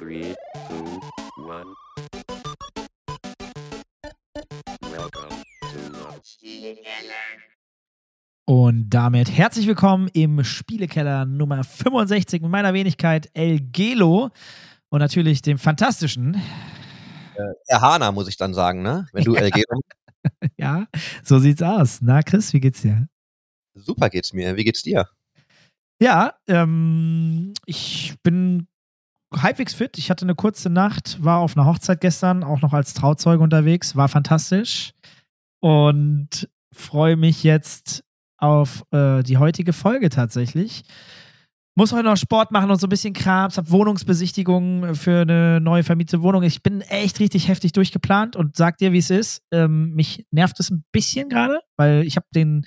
Three, two, one. Welcome to Spielekeller. Und damit herzlich willkommen im Spielekeller Nummer 65 mit meiner Wenigkeit El Gelo und natürlich dem fantastischen. Herr Hana, muss ich dann sagen, ne? Wenn du LG. ja, so sieht's aus. Na, Chris, wie geht's dir? Super geht's mir. Wie geht's dir? Ja, ähm, ich bin halbwegs fit. Ich hatte eine kurze Nacht, war auf einer Hochzeit gestern, auch noch als Trauzeuge unterwegs, war fantastisch und freue mich jetzt auf äh, die heutige Folge tatsächlich. Muss heute noch Sport machen und so ein bisschen Krams, hab Wohnungsbesichtigungen für eine neue vermietete Wohnung. Ich bin echt richtig heftig durchgeplant und sag dir, wie es ist. Ähm, mich nervt es ein bisschen gerade, weil ich habe den,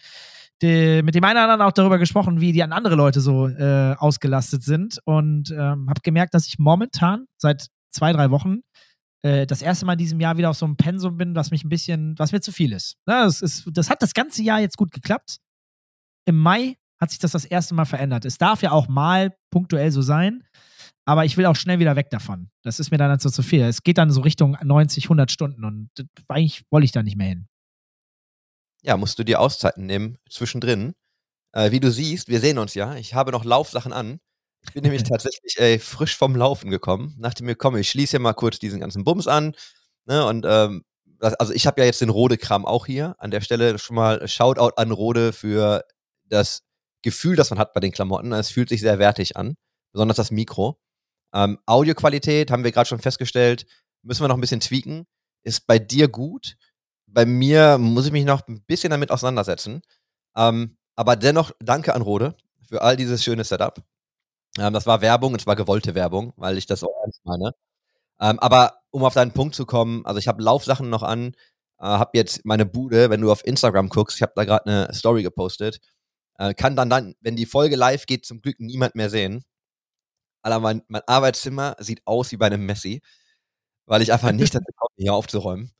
den, mit dem einen oder anderen auch darüber gesprochen, wie die an andere Leute so äh, ausgelastet sind und ähm, habe gemerkt, dass ich momentan seit zwei, drei Wochen äh, das erste Mal in diesem Jahr wieder auf so einem Pensum bin, was mich ein bisschen, was mir zu viel ist. Na, das, ist das hat das ganze Jahr jetzt gut geklappt. Im Mai hat sich das das erste Mal verändert. Es darf ja auch mal punktuell so sein, aber ich will auch schnell wieder weg davon. Das ist mir dann so zu viel. Es geht dann so Richtung 90, 100 Stunden und eigentlich wollte ich da nicht mehr hin. Ja, musst du dir Auszeiten nehmen zwischendrin. Äh, wie du siehst, wir sehen uns ja. Ich habe noch Laufsachen an. Ich bin nämlich tatsächlich ey, frisch vom Laufen gekommen. Dachte mir, komm, ich schließe ja mal kurz diesen ganzen Bums an. Ne, und ähm, das, also ich habe ja jetzt den Rode-Kram auch hier. An der Stelle schon mal Shoutout an Rode für das Gefühl, das man hat bei den Klamotten. Es fühlt sich sehr wertig an, besonders das Mikro. Ähm, Audioqualität haben wir gerade schon festgestellt, müssen wir noch ein bisschen tweaken. Ist bei dir gut. Bei mir muss ich mich noch ein bisschen damit auseinandersetzen. Ähm, aber dennoch danke an Rode für all dieses schöne Setup. Ähm, das war Werbung und zwar gewollte Werbung, weil ich das auch ernst meine. Ähm, aber um auf deinen Punkt zu kommen, also ich habe Laufsachen noch an, äh, habe jetzt meine Bude, wenn du auf Instagram guckst, ich habe da gerade eine Story gepostet, äh, kann dann dann, wenn die Folge live geht, zum Glück niemand mehr sehen. Alter, mein, mein Arbeitszimmer sieht aus wie bei einem Messi, weil ich einfach nicht dazu komme, hier aufzuräumen.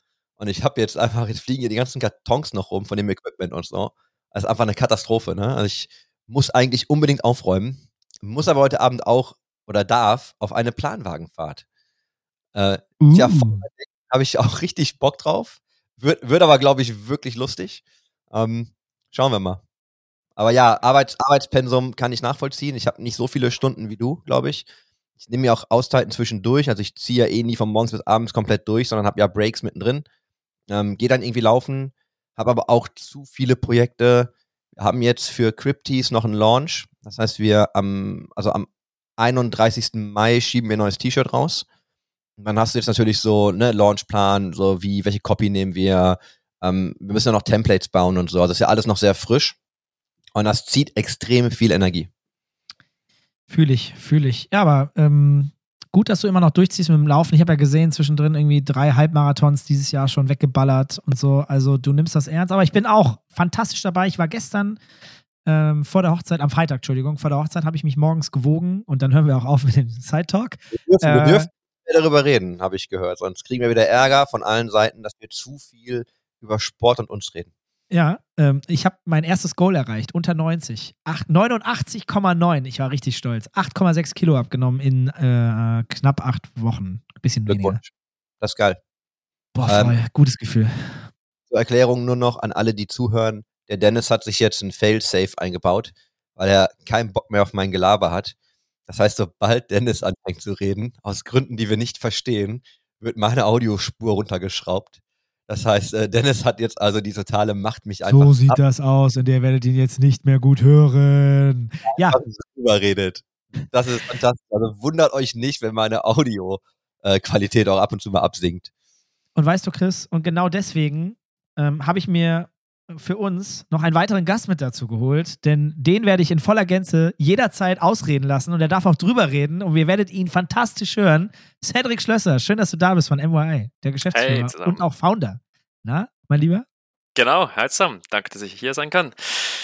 Und ich habe jetzt einfach, jetzt fliegen hier die ganzen Kartons noch rum von dem Equipment und so. Das ist einfach eine Katastrophe, ne? Also ich muss eigentlich unbedingt aufräumen, muss aber heute Abend auch oder darf auf eine Planwagenfahrt. Äh, Uh. Tja, habe ich auch richtig Bock drauf. Wird, wird aber, glaube ich, wirklich lustig. Ähm, schauen wir mal. Aber ja, Arbeits, Arbeitspensum kann ich nachvollziehen. Ich habe nicht so viele Stunden wie du, glaube ich. Ich nehme mir auch Auszeiten zwischendurch. Also ich ziehe ja eh nie von morgens bis abends komplett durch, sondern habe ja Breaks mittendrin. Ähm, Gehe dann irgendwie laufen, habe aber auch zu viele Projekte. Wir haben jetzt für Crypties noch einen Launch. Das heißt, wir am, also am 31. Mai schieben wir ein neues T-Shirt raus. Und dann hast du jetzt natürlich so, ne, Launchplan, so wie, welche Copy nehmen wir. Ähm, wir müssen ja noch Templates bauen und so. Also ist ja alles noch sehr frisch. Und das zieht extrem viel Energie. Fühle ich, fühle ich. Ja, aber ähm, gut, dass du immer noch durchziehst mit dem Laufen. Ich habe ja gesehen, zwischendrin irgendwie drei Halbmarathons dieses Jahr schon weggeballert und so. Also du nimmst das ernst. Aber ich bin auch fantastisch dabei. Ich war gestern ähm, vor der Hochzeit, am Freitag, Entschuldigung, vor der Hochzeit habe ich mich morgens gewogen und dann hören wir auch auf mit dem Side-Talk. Wir dürfen, wir Äh, dürfen nicht mehr darüber reden, habe ich gehört. Sonst kriegen wir wieder Ärger von allen Seiten, dass wir zu viel über Sport und uns reden. Ja, ähm, ich habe mein erstes Goal erreicht, unter 90. Acht- 89,9. Ich war richtig stolz. 8,6 Kilo abgenommen in äh, knapp acht Wochen. Bisschen weniger. Das ist geil. Boah, Ähm, voll. Gutes Gefühl. Zur Erklärung nur noch an alle, die zuhören. Der Dennis hat sich jetzt ein Fail-Safe eingebaut, weil er keinen Bock mehr auf mein Gelaber hat. Das heißt, sobald Dennis anfängt zu reden, aus Gründen, die wir nicht verstehen, wird meine Audiospur runtergeschraubt. Das heißt, äh, Dennis hat jetzt also die totale Macht, mich einfach So sieht das aus und ihr werdet ihn jetzt nicht mehr gut hören. Ja, drüber redet. Das ist fantastisch. Also wundert euch nicht, wenn meine Audio-Qualität auch ab und zu mal absinkt. und weißt du, Chris, und genau deswegen ähm, habe ich mir für uns noch einen weiteren Gast mit dazu geholt, denn den werde ich in voller Gänze jederzeit ausreden lassen und er darf auch drüber reden und ihr werdet ihn fantastisch hören. Cedric Schlösser, schön, dass du da bist von MYI, der Geschäftsführer Hey, und auch Founder. Na, mein Lieber? Genau, zusammen. Danke, dass ich hier sein kann.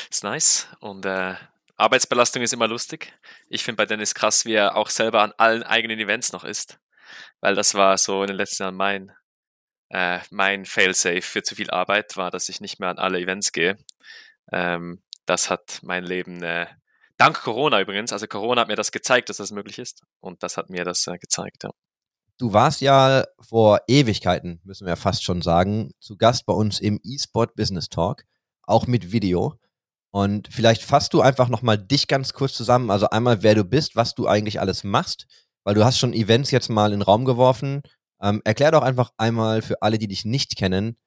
Ist nice. Und äh, Arbeitsbelastung ist immer lustig. Ich finde bei Dennis krass, wie er auch selber an allen eigenen Events noch ist. Weil das war so in den letzten Jahren mein, äh, mein Failsafe für zu viel Arbeit, war, dass ich nicht mehr an alle Events gehe. Ähm, das hat mein Leben äh, dank Corona übrigens. Also Corona hat mir das gezeigt, dass das möglich ist. Und das hat mir das äh, gezeigt, ja. Du warst ja vor Ewigkeiten, müssen wir fast schon sagen, zu Gast bei uns im eSport Business Talk, auch mit Video. Und vielleicht fasst du einfach nochmal dich ganz kurz zusammen. Also einmal, wer du bist, was du eigentlich alles machst, weil du hast schon Events jetzt mal in den Raum geworfen. Ähm, erklär doch einfach einmal für alle, die dich nicht kennen,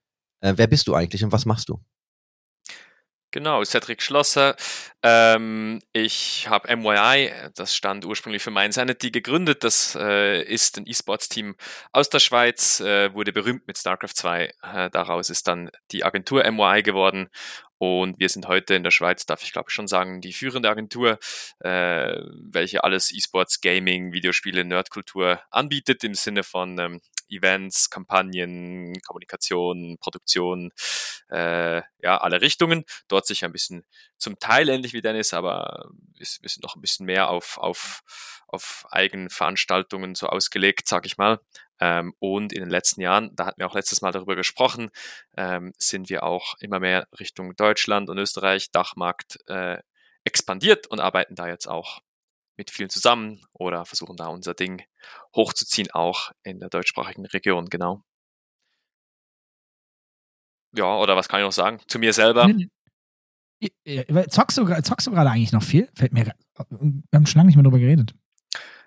äh, wer bist du eigentlich und was machst du? Genau, Cedric Schlosser. Ähm, ich habe MYI, das stand ursprünglich für Mindsanity, gegründet. Das äh, ist ein E-Sports-Team aus der Schweiz, äh, wurde berühmt mit StarCraft 2. Äh, daraus ist dann die Agentur MYI geworden. Und wir sind heute in der Schweiz, darf ich glaube schon sagen, die führende Agentur, äh, welche alles E-Sports, Gaming, Videospiele, Nerdkultur anbietet im Sinne von ähm, Events, Kampagnen, Kommunikation, Produktion, äh, ja, alle Richtungen. Dort sicher ein bisschen zum Teil ähnlich wie Dennis, aber wir sind noch ein bisschen mehr auf, auf, auf Eigenveranstaltungen so ausgelegt, sag ich mal. Ähm, und in den letzten Jahren, da hatten wir auch letztes Mal darüber gesprochen, ähm, sind wir auch immer mehr Richtung Deutschland und Österreich, Dachmarkt äh, expandiert und arbeiten da jetzt auch mit vielen zusammen oder versuchen da unser Ding hochzuziehen, auch in der deutschsprachigen Region, genau. Ja, oder was kann ich noch sagen? Zu mir selber. Zockst du, zockst du gerade eigentlich noch viel? Fällt mir, wir haben schon lange nicht mehr drüber geredet.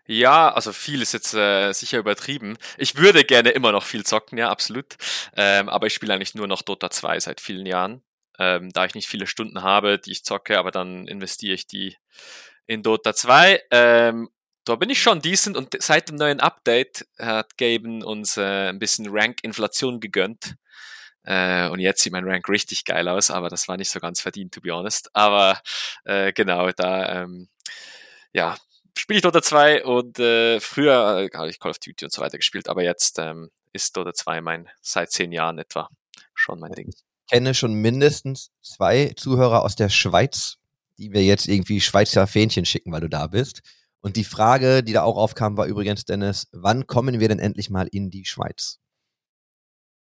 Ja, also viel ist jetzt äh, sicher übertrieben. Ich würde gerne immer noch viel zocken, ja, absolut. Ähm, aber ich spiele eigentlich nur noch Dota 2 seit vielen Jahren. Ähm, da ich nicht viele Stunden habe, die ich zocke, aber dann investiere ich die in Dota 2. Ähm, da bin ich schon decent und seit dem neuen Update hat Gaben uns äh, ein bisschen Rank-Inflation gegönnt. Äh, und jetzt sieht mein Rank richtig geil aus, aber das war nicht so ganz verdient, to be honest. Aber äh, genau, da ähm, ja, spiele ich Dota 2 und äh, früher äh, habe ich Call of Duty und so weiter gespielt, aber jetzt ähm, ist Dota 2 mein seit zehn Jahren etwa schon mein Ding. Ich kenne schon mindestens zwei Zuhörer aus der Schweiz, die mir jetzt irgendwie Schweizer Fähnchen schicken, weil du da bist. Und die Frage, die da auch aufkam, war übrigens, Dennis, wann kommen wir denn endlich mal in die Schweiz?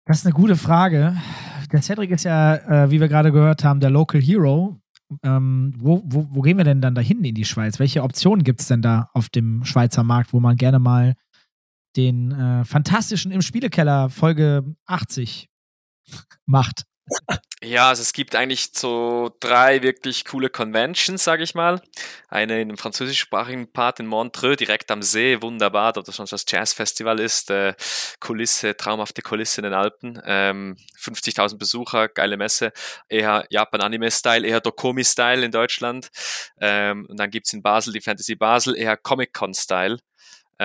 Das ist eine gute Frage. Der Cedric ist ja, äh, wie wir gerade gehört haben, der Local Hero. Ähm, wo, wo, wo, gehen wir denn dann dahin in die Schweiz? Welche Optionen gibt es denn da auf dem Schweizer Markt, wo man gerne mal den äh, fantastischen im Spielekeller Folge 80 macht? Ja, also es gibt eigentlich so drei wirklich coole Conventions, sage ich mal. Eine in dem französischsprachigen Part in Montreux, direkt am See, wunderbar, dort das schon das Jazzfestival ist, äh, Kulisse, traumhafte Kulisse in den Alpen, ähm, 50.000 Besucher, geile Messe, eher Japan-Anime-Style, eher Dokomi-Style in Deutschland. Ähm, und dann gibt's in Basel die Fantasy Basel, eher Comic-Con-Style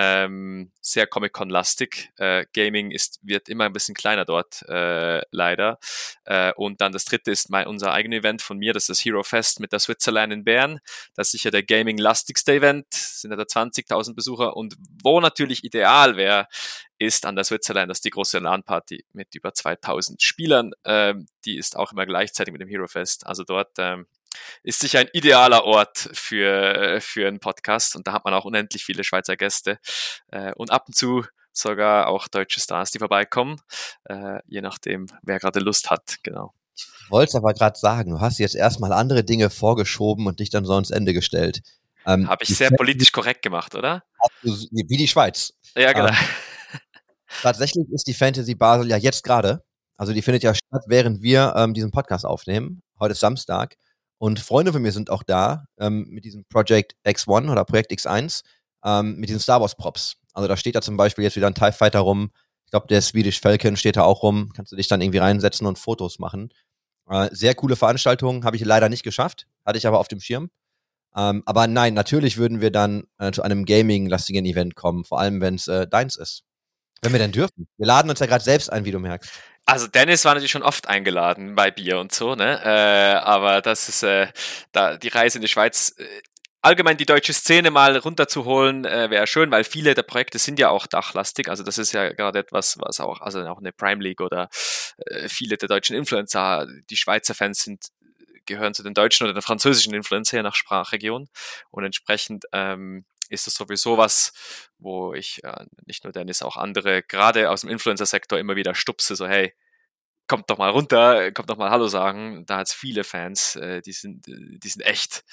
ähm, sehr Comic-Con-lastig. Äh, Gaming ist, wird immer ein bisschen kleiner dort, äh, leider. Äh, und dann das dritte ist mein, unser eigenes Event von mir, das ist das Hero Fest mit der Switzerland in Bern. Das ist sicher der Gaming-lastigste Event, sind da 20.000 Besucher. Und wo natürlich ideal wäre, ist an der Switzerland, das ist die große LAN-Party mit über 2000 Spielern. Ähm, die ist auch immer gleichzeitig mit dem Hero Fest. Also dort ähm, ist sicher ein idealer Ort für, für einen Podcast und da hat man auch unendlich viele Schweizer Gäste äh, und ab und zu sogar auch deutsche Stars, die vorbeikommen, äh, je nachdem, wer gerade Lust hat, genau. Ich wollte aber gerade sagen, du hast jetzt erstmal andere Dinge vorgeschoben und dich dann so ans Ende gestellt. Ähm, Habe ich sehr politisch korrekt gemacht, oder? Wie die Schweiz. Ja, genau. Ähm, tatsächlich ist die Fantasy Basel ja jetzt gerade. Also die findet ja statt, während wir ähm, diesen Podcast aufnehmen. Heute ist Samstag. Und Freunde von mir sind auch da ähm, mit diesem Project X1 oder Projekt X1 ähm, mit diesen Star Wars Props. Also da steht da zum Beispiel jetzt wieder ein TIE Fighter rum. Ich glaube, der Swedish Falcon steht da auch rum. Kannst du dich dann irgendwie reinsetzen und Fotos machen. Äh, sehr coole Veranstaltung, habe ich leider nicht geschafft, hatte ich aber auf dem Schirm. Ähm, aber nein, natürlich würden wir dann äh, zu einem Gaming-lastigen Event kommen, vor allem wenn es äh, deins ist. Wenn wir denn dürfen. Wir laden uns ja gerade selbst ein, wie du merkst. Also Dennis war natürlich schon oft eingeladen bei Bier und so, ne? Äh, aber das ist äh, da die Reise in die Schweiz. Äh, allgemein die deutsche Szene mal runterzuholen, äh, wäre schön, weil viele der Projekte sind ja auch dachlastig. Also das ist ja gerade etwas, was auch, also auch eine Prime League oder äh, viele der deutschen Influencer, die Schweizer Fans sind gehören zu den deutschen oder den französischen Influencer nach Sprachregion und entsprechend ähm, ist das sowieso was, wo ich äh, nicht nur Dennis, auch andere, gerade aus dem Influencer-Sektor immer wieder stupse, so hey, kommt doch mal runter, kommt doch mal Hallo sagen. Da hat es viele Fans, äh, die sind, äh, die sind echt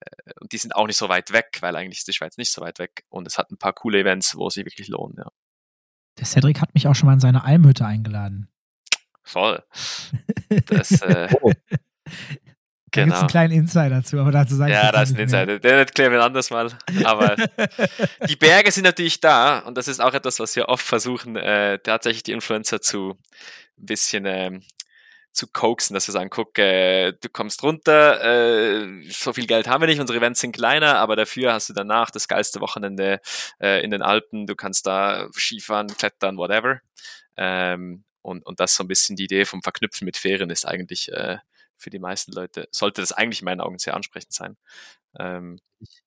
äh, und die sind auch nicht so weit weg, weil eigentlich ist die Schweiz nicht so weit weg und es hat ein paar coole Events, wo sie wirklich lohnen, ja. Der Cedric hat mich auch schon mal in seine Almhütte eingeladen. Voll. Das, äh, Oh. Da gibt es einen genau. kleinen Insider zu, aber dazu sage ich Ja, das ist ein nicht mehr. Insider. Den erklären wir anders mal. Aber die Berge sind natürlich da und das ist auch etwas, was wir oft versuchen, äh, tatsächlich die Influencer zu ein bisschen ähm, zu koksen, dass wir sagen, guck, äh, du kommst runter, äh, so viel Geld haben wir nicht, unsere Events sind kleiner, aber dafür hast du danach das geilste Wochenende äh, in den Alpen, du kannst da Skifahren, klettern, whatever. Ähm, und, und das so ein bisschen die Idee vom Verknüpfen mit Ferien ist eigentlich äh, für die meisten Leute, sollte das eigentlich in meinen Augen sehr ansprechend sein. Ähm,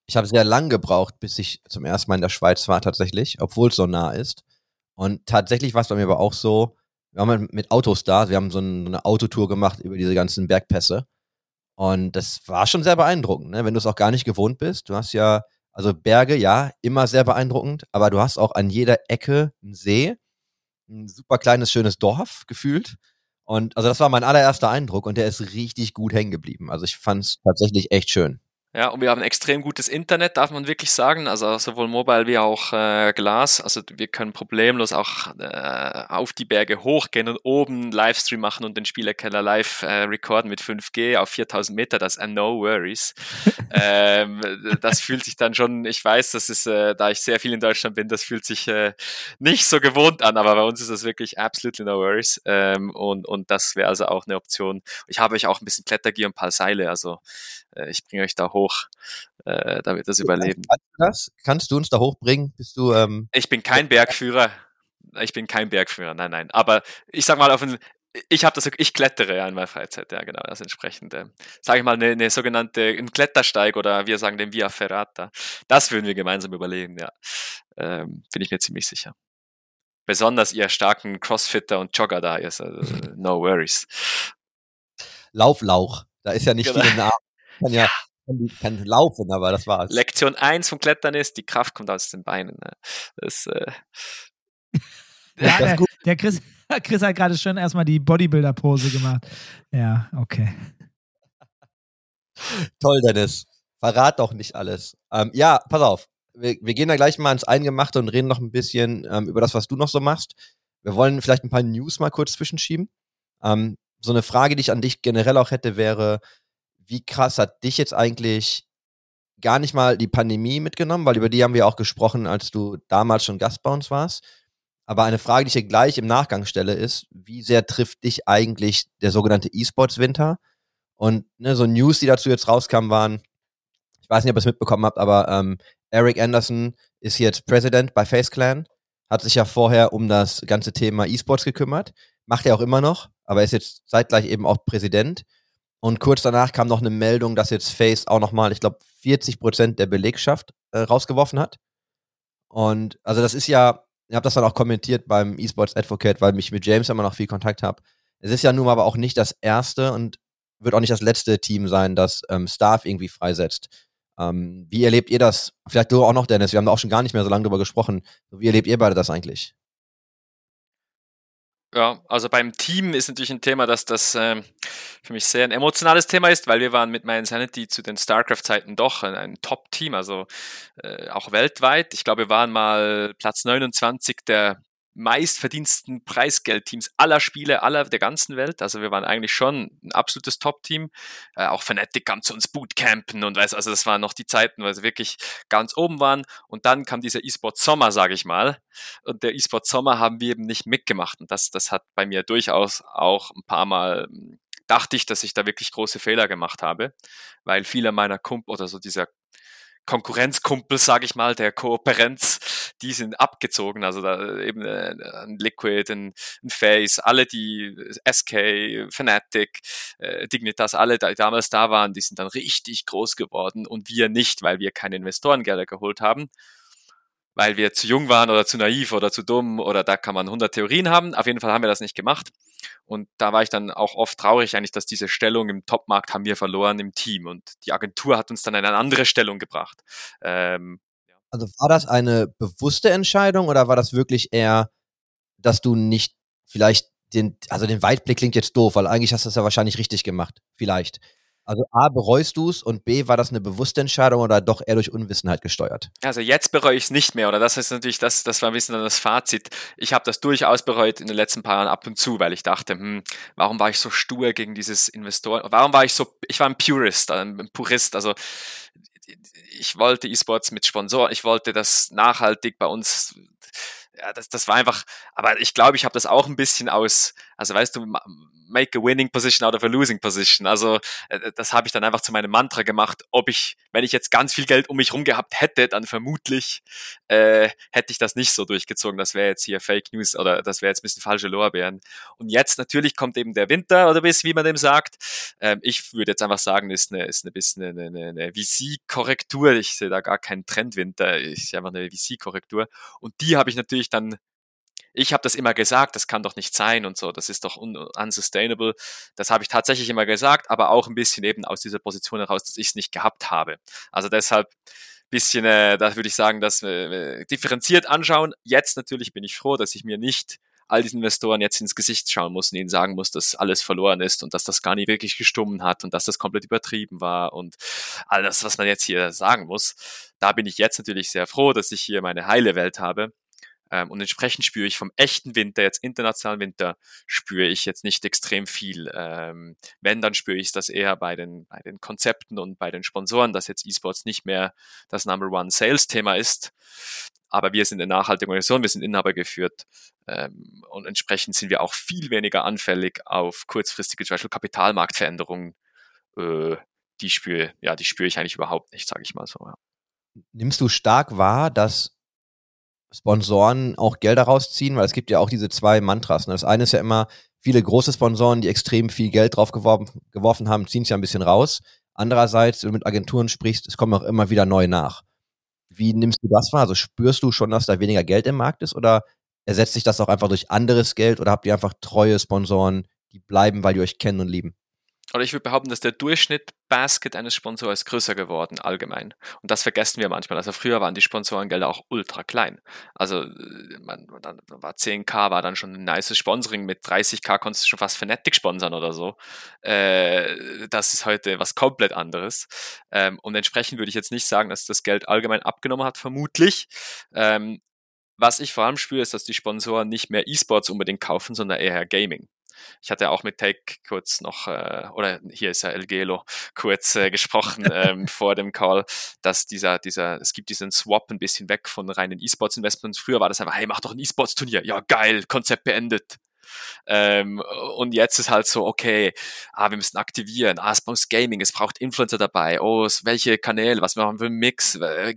Ich habe sehr lang gebraucht, bis ich zum ersten Mal in der Schweiz war tatsächlich, obwohl es so nah ist. Und tatsächlich war es bei mir aber auch so, wir waren mit- mit Autos da, wir haben so eine Autotour gemacht über diese ganzen Bergpässe. Und das war schon sehr beeindruckend, ne? wenn du es auch gar nicht gewohnt bist. Du hast ja, also Berge, ja, immer sehr beeindruckend, aber du hast auch an jeder Ecke einen See, ein super kleines, schönes Dorf gefühlt. Und also das war mein allererster Eindruck und der ist richtig gut hängen geblieben. Also ich fand es tatsächlich echt schön. Ja, und wir haben extrem gutes Internet, darf man wirklich sagen. Also sowohl Mobile wie auch äh, Glas. Also wir können problemlos auch äh, auf die Berge hochgehen und oben Livestream machen und den Spielerkeller live äh, recorden mit 5G auf 4000 Meter. Das ist no worries. ähm, das fühlt sich dann schon, ich weiß, das ist, äh, da ich sehr viel in Deutschland bin, das fühlt sich äh, nicht so gewohnt an, aber bei uns ist das wirklich absolutely no worries. Ähm, und, und das wäre also auch eine Option. Ich habe euch auch ein bisschen Klettergier und ein paar Seile, also äh, ich bringe euch da hoch, äh, damit das überleben. Kannst du das? Kannst du uns da hochbringen? Bist du, ähm, Ich bin kein Bergführer. Ich bin kein Bergführer, nein, nein. Aber ich sag mal, auf ein, ich habe das, ich klettere ja in meiner Freizeit, ja genau, also entsprechend, äh, sage ich mal, eine, eine sogenannte, ein Klettersteig oder wir sagen den Via Ferrata. Das würden wir gemeinsam überleben, ja. Ähm, bin ich mir ziemlich sicher. Besonders ihr starken Crossfitter und Jogger da ist, also no worries. Lauflauch? Da ist ja nicht Genau. viel in der Arm. Kann ja kann, kann laufen, aber das war's. Lektion 1 vom Klettern ist, die Kraft kommt aus den Beinen. Ne? Das, äh, Ja, der, gut. der Chris, Chris hat gerade schön erstmal die Bodybuilder-Pose gemacht. Ja, okay. Toll, Dennis. Verrat doch nicht alles. Ähm, ja, pass auf. Wir, wir gehen da gleich mal ins Eingemachte und reden noch ein bisschen ähm, über das, was du noch so machst. Wir wollen vielleicht ein paar News mal kurz zwischenschieben. Ähm, so eine Frage, die ich an dich generell auch hätte, wäre, wie krass hat dich jetzt eigentlich gar nicht mal die Pandemie mitgenommen, weil über die haben wir auch gesprochen, als du damals schon Gast bei uns warst. Aber eine Frage, die ich dir gleich im Nachgang stelle, ist, wie sehr trifft dich eigentlich der sogenannte E-Sports-Winter? Und ne, so News, die dazu jetzt rauskamen, waren, ich weiß nicht, ob ihr es mitbekommen habt, aber ähm, Eric Anderson ist jetzt President bei Face Clan, hat sich ja vorher um das ganze Thema E-Sports gekümmert, macht er auch immer noch, aber ist jetzt zeitgleich eben auch Präsident. Und kurz danach kam noch eine Meldung, dass jetzt Face auch nochmal, ich glaube, 40 Prozent der Belegschaft äh, rausgeworfen hat. Und also das ist ja, ich habe das dann auch kommentiert beim eSports Advocate, weil ich mit James immer noch viel Kontakt habe. Es ist ja nun aber auch nicht das erste und wird auch nicht das letzte Team sein, das ähm, Staff irgendwie freisetzt. Ähm, wie erlebt ihr das? Vielleicht du auch noch, Dennis. Wir haben da auch schon gar nicht mehr so lange drüber gesprochen. Wie erlebt ihr beide das eigentlich? Ja, also beim Team ist natürlich ein Thema, dass das ähm, für mich sehr ein emotionales Thema ist, weil wir waren mit My Insanity zu den StarCraft-Zeiten doch ein, ein Top-Team, also äh, auch weltweit. Ich glaube, wir waren mal Platz 29 der meistverdiensten Preisgeldteams aller Spiele aller der ganzen Welt. Also wir waren eigentlich schon ein absolutes Top-Team. Äh, auch Fnatic kam zu uns Bootcampen und weiß, also das waren noch die Zeiten, weil sie wirklich ganz oben waren. Und dann kam dieser E-Sport Sommer, sage ich mal. Und der E-Sport Sommer haben wir eben nicht mitgemacht. Und das, das hat bei mir durchaus auch ein paar Mal hm, dachte ich, dass ich da wirklich große Fehler gemacht habe, weil viele meiner Kumpel oder so dieser Konkurrenzkumpel, sage ich mal, der Kooperenz, die sind abgezogen. Also da eben äh, ein Liquid, ein, ein Face, alle die SK, Fnatic, äh, Dignitas, alle die damals da waren, die sind dann richtig groß geworden und wir nicht, weil wir keine Investorengelder geholt haben weil wir zu jung waren oder zu naiv oder zu dumm oder da kann man 100 Theorien haben. Auf jeden Fall haben wir das nicht gemacht. Und da war ich dann auch oft traurig eigentlich, dass diese Stellung im Topmarkt haben wir verloren im Team und die Agentur hat uns dann in eine andere Stellung gebracht. Ähm, Also war das eine bewusste Entscheidung oder war das wirklich eher, dass du nicht vielleicht den, also den Weitblick klingt jetzt doof, weil eigentlich hast du das ja wahrscheinlich richtig gemacht. Vielleicht. Also A, bereust du es und B, war das eine bewusste Entscheidung oder doch eher durch Unwissenheit gesteuert? Also jetzt bereue ich es nicht mehr, oder das ist natürlich, das, das war ein bisschen das Fazit. Ich habe das durchaus bereut in den letzten paar Jahren ab und zu, weil ich dachte, hm, warum war ich so stur gegen dieses Investor? Warum war ich so, ich war ein Purist, ein Purist, also ich wollte E-Sports mit Sponsoren, ich wollte das nachhaltig bei uns ja, das, das war einfach, aber ich glaube, ich habe das auch ein bisschen aus, also weißt du, make a winning position out of a losing position. Also äh, das habe ich dann einfach zu meinem Mantra gemacht. Ob ich, wenn ich jetzt ganz viel Geld um mich rum gehabt hätte, dann vermutlich äh, hätte ich das nicht so durchgezogen. Das wäre jetzt hier Fake News oder das wäre jetzt ein bisschen falsche Lorbeeren. Und jetzt natürlich kommt eben der Winter oder bis, wie man dem sagt. Ähm, ich würde jetzt einfach sagen, ist eine, ist ein bisschen eine, eine, eine VC-Korrektur. Ich sehe da gar keinen Trendwinter. Ist einfach eine VC-Korrektur. Und die habe ich natürlich dann ich habe das immer gesagt, das kann doch nicht sein und so, das ist doch un unsustainable. Das habe ich tatsächlich immer gesagt, aber auch ein bisschen eben aus dieser Position heraus, dass ich es nicht gehabt habe. Also deshalb bisschen, äh, da würde ich sagen, dass äh, differenziert anschauen. Jetzt natürlich bin ich froh, dass ich mir nicht all diesen Investoren jetzt ins Gesicht schauen muss und ihnen sagen muss, dass alles verloren ist und dass das gar nicht wirklich gestummen hat und dass das komplett übertrieben war und all das, was man jetzt hier sagen muss. Da bin ich jetzt natürlich sehr froh, dass ich hier meine heile Welt habe ähm, und entsprechend spüre ich vom echten Winter, jetzt internationalen Winter, spüre ich jetzt nicht extrem viel. Ähm, wenn, dann spüre ich das eher bei den, bei den Konzepten und bei den Sponsoren, dass jetzt E-Sports nicht mehr das Number One Sales-Thema ist. Aber wir sind eine nachhaltige Organisation, wir sind Inhaber geführt ähm, und entsprechend sind wir auch viel weniger anfällig auf kurzfristige zum Beispiel Kapitalmarktveränderungen. Äh, die spüre, ja, die spüre ich eigentlich überhaupt nicht, sage ich mal so. Ja. Nimmst du stark wahr, dass Sponsoren auch Gelder rausziehen, weil es gibt ja auch diese zwei Mantras. Ne? Das eine ist ja immer, viele große Sponsoren, die extrem viel Geld drauf geworfen, geworfen haben, ziehen es ja ein bisschen raus. Andererseits, wenn du mit Agenturen sprichst, es kommen auch immer wieder neu nach. Wie nimmst du das wahr? Also spürst du schon, dass da weniger Geld im Markt ist oder ersetzt sich das auch einfach durch anderes Geld oder habt ihr einfach treue Sponsoren, die bleiben, weil die euch kennen und lieben? Oder ich würde behaupten, dass der Durchschnitt Basket eines Sponsors größer geworden, allgemein. Und das vergessen wir manchmal. Also früher waren die Sponsorengelder auch ultra klein. Also äh, man, dann war 10k war dann schon ein nice Sponsoring. Mit 30k konntest du schon fast Fnatic sponsern oder so. Äh, das ist heute was komplett anderes. Ähm, und entsprechend würde ich jetzt nicht sagen, dass das Geld allgemein abgenommen hat, vermutlich. Ähm, was ich vor allem spüre, ist, dass die Sponsoren nicht mehr E-Sports unbedingt kaufen, sondern eher Gaming. Ich hatte auch mit Take kurz noch, äh, oder hier ist ja El Gelo, kurz äh, gesprochen ähm, vor dem Call, dass dieser, dieser, es gibt diesen Swap ein bisschen weg von reinen E-Sports-Investments. Früher war das einfach, hey, mach doch ein E-Sports-Turnier. Ja, geil, Konzept beendet. Ähm, und jetzt ist halt so, okay, ah, wir müssen aktivieren, ah, es braucht Gaming, es braucht Influencer dabei, oh, welche Kanäle, was machen wir für einen Mix, äh,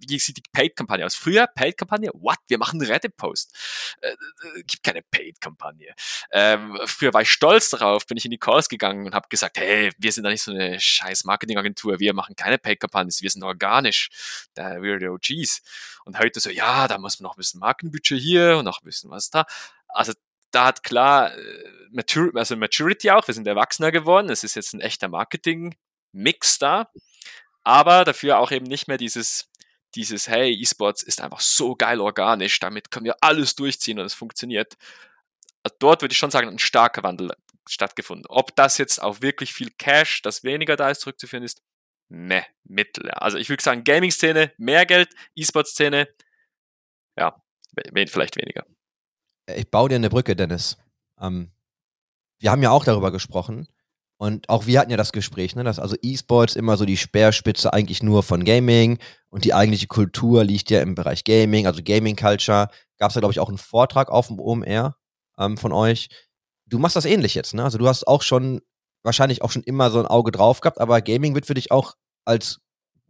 wie sieht die Paid-Kampagne aus? Früher, Paid-Kampagne, what? Wir machen Reddit-Post. Äh, äh, gibt keine Paid-Kampagne. Ähm, früher war ich stolz darauf, bin ich in die Calls gegangen und habe gesagt, hey, wir sind da nicht so eine scheiß Marketing-Agentur, wir machen keine Paid-Kampagnen, wir sind organisch, da wir die OGs. Und heute so, ja, da muss man noch ein bisschen Markenbudget hier und noch ein bisschen was da. Also da hat klar äh, Matur also Maturity auch, wir sind erwachsener geworden, es ist jetzt ein echter Marketing-Mix da, aber dafür auch eben nicht mehr dieses, dieses, hey, E-Sports ist einfach so geil organisch, damit können wir alles durchziehen und es funktioniert. Dort würde ich schon sagen, ein starker Wandel stattgefunden. Ob das jetzt auf wirklich viel Cash, das weniger da ist, zurückzuführen ist, ne, mittel. Also ich würde sagen, Gaming-Szene, mehr Geld, E-Sport-Szene, ja, vielleicht weniger. Ich baue dir eine Brücke, Dennis. Ähm, wir haben ja auch darüber gesprochen. Und auch wir hatten ja das Gespräch, ne, dass also E-Sports immer so die Speerspitze eigentlich nur von Gaming und die eigentliche Kultur liegt ja im Bereich Gaming, also Gaming Culture. Gab es da, glaube ich, auch einen Vortrag auf dem OMR ähm, von euch. Du machst das ähnlich jetzt, ne? Also du hast auch schon, wahrscheinlich auch schon immer so ein Auge drauf gehabt, aber Gaming wird für dich auch als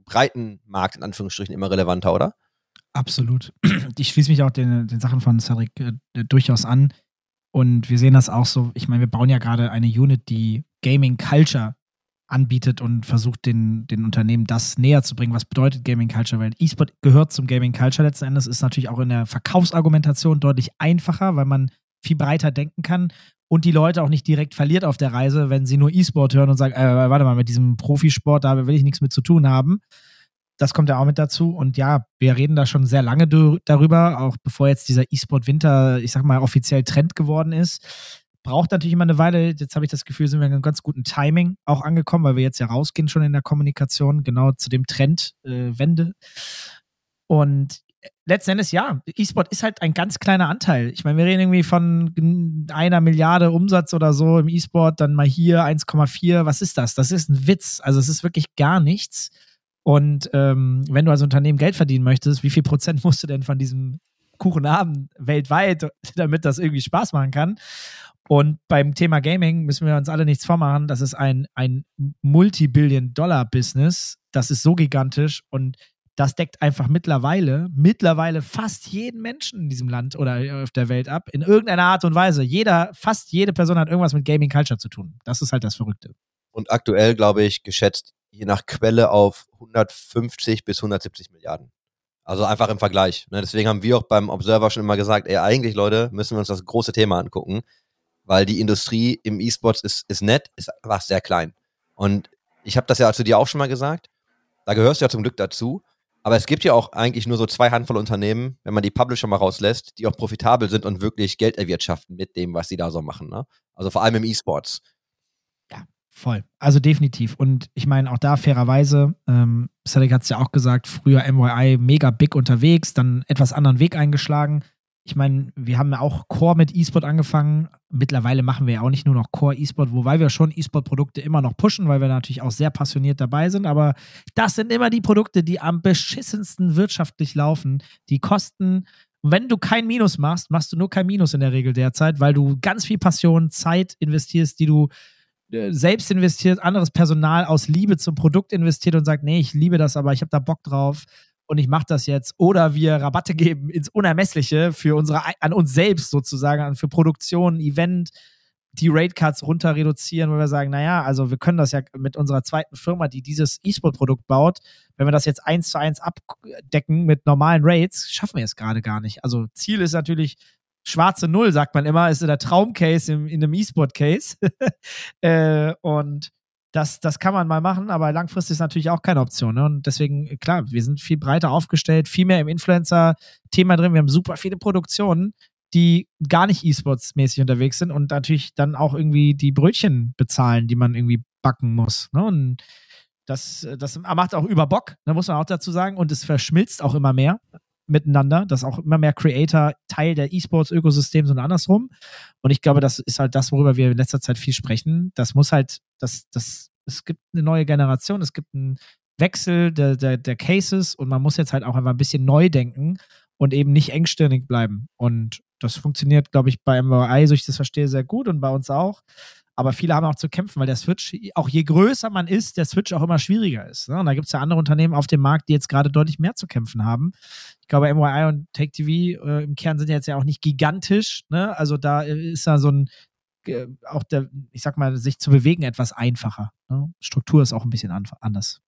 breiten Markt in Anführungsstrichen immer relevanter, oder? Absolut. Ich schließe mich auch den, den Sachen von Cedric äh, durchaus an. Und wir sehen das auch so. Ich meine, wir bauen ja gerade eine Unit, die Gaming Culture anbietet und versucht, den, den Unternehmen das näher zu bringen. Was bedeutet Gaming Culture? Weil E-Sport gehört zum Gaming Culture letzten Endes, ist natürlich auch in der Verkaufsargumentation deutlich einfacher, weil man viel breiter denken kann und die Leute auch nicht direkt verliert auf der Reise, wenn sie nur E-Sport hören und sagen, äh, warte mal, mit diesem Profisport, da will ich nichts mit zu tun haben das kommt ja auch mit dazu. Und ja, wir reden da schon sehr lange darüber, auch bevor jetzt dieser E-Sport-Winter, ich sag mal, offiziell Trend geworden ist. braucht natürlich immer eine Weile. Jetzt habe ich das Gefühl, sind wir in einem ganz guten Timing auch angekommen, weil wir jetzt ja rausgehen schon in der Kommunikation, genau zu dem Trend äh, Wende. Und letzten Endes ja, E-Sport ist halt ein ganz kleiner Anteil. Ich meine, wir reden irgendwie von einer Milliarde Umsatz oder so im E-Sport, dann mal hier 1,4. Was ist das? Das ist ein Witz. Also es ist wirklich gar nichts. Und ähm, wenn du als Unternehmen Geld verdienen möchtest, wie viel Prozent musst du denn von diesem Kuchen haben weltweit, damit das irgendwie Spaß machen kann? Und beim Thema Gaming müssen wir uns alle nichts vormachen. Das ist ein, ein Multibillion-Dollar-Business. Das ist so gigantisch und das deckt einfach mittlerweile, mittlerweile fast jeden Menschen in diesem Land oder auf der Welt ab, in irgendeiner Art und Weise. Jeder, fast jede Person hat irgendwas mit Gaming Culture zu tun. Das ist halt das Verrückte. Und aktuell, glaube ich, geschätzt je nach Quelle auf 150 bis 170 Milliarden. Also einfach im Vergleich. Ne? Deswegen haben wir auch beim Observer schon immer gesagt, ey, eigentlich, Leute, müssen wir uns das große Thema angucken, weil die Industrie im E-Sports ist, ist nett, ist einfach sehr klein. Und ich habe das ja zu dir auch schon mal gesagt, da gehörst du ja zum Glück dazu. Aber es gibt ja auch eigentlich nur so zwei Handvoll Unternehmen, wenn man die Publisher mal rauslässt, die auch profitabel sind und wirklich Geld erwirtschaften mit dem, was sie da so machen. Ne? Also vor allem im E-Sports. Voll. Also definitiv. Und ich meine, auch da fairerweise, ähm, Cedric hat es ja auch gesagt, früher MYI mega big unterwegs, dann etwas anderen Weg eingeschlagen ich meine, wir haben ja auch Core mit E-Sport angefangen. Mittlerweile machen wir ja auch nicht nur noch Core E-Sport, wobei wir schon E-Sport-Produkte immer noch pushen, weil wir natürlich auch sehr passioniert dabei sind. Aber das sind immer die Produkte, die am beschissensten wirtschaftlich laufen. Die kosten, wenn du kein Minus machst, machst du nur kein Minus in der Regel derzeit, weil du ganz viel Passion, Zeit investierst, die du selbst investiert, anderes Personal aus Liebe zum Produkt investiert und sagt, nee, ich liebe das, aber ich habe da Bock drauf und ich mache das jetzt oder wir Rabatte geben ins Unermessliche für unsere an uns selbst sozusagen für Produktion, Event, die Rate Cuts runter reduzieren, weil wir sagen, naja, also wir können das ja mit unserer zweiten Firma, die dieses E-Sport-Produkt baut, wenn wir das jetzt eins zu eins abdecken mit normalen Rates, schaffen wir es gerade gar nicht. Also Ziel ist natürlich schwarze Null, sagt man immer, ist der Traumcase in einem E-Sport-Case. äh, und das, das kann man mal machen, aber langfristig ist natürlich auch keine Option. Ne? Und deswegen, klar, wir sind viel breiter aufgestellt, viel mehr im Influencer-Thema drin. Wir haben super viele Produktionen, die gar nicht E-Sports-mäßig unterwegs sind und natürlich dann auch irgendwie die Brötchen bezahlen, die man irgendwie backen muss. Ne? Und das, das macht auch über Bock, da ne, muss man auch dazu sagen. Und es verschmilzt auch immer mehr miteinander, dass auch immer mehr Creator Teil der E-Sports-Ökosystems und andersrum. Und ich glaube, das ist halt das, worüber wir in letzter Zeit viel sprechen. Das muss halt, das, das, es gibt eine neue Generation, es gibt einen Wechsel der, der, der Cases und man muss jetzt halt auch einfach ein bisschen neu denken und eben nicht engstirnig bleiben. Und das funktioniert, glaube ich, bei MWI, so ich das verstehe, sehr gut und bei uns auch. Aber viele haben auch zu kämpfen, weil der Switch, auch je größer man ist, der Switch auch immer schwieriger ist. Ne? Und da gibt es ja andere Unternehmen auf dem Markt, die jetzt gerade deutlich mehr zu kämpfen haben. Ich glaube, MYI und Take TV äh, im Kern sind jetzt ja auch nicht gigantisch. Ne? Also da ist ja so ein, äh, auch der, ich sag mal, sich zu bewegen etwas einfacher. Ne? Struktur ist auch ein bisschen anders.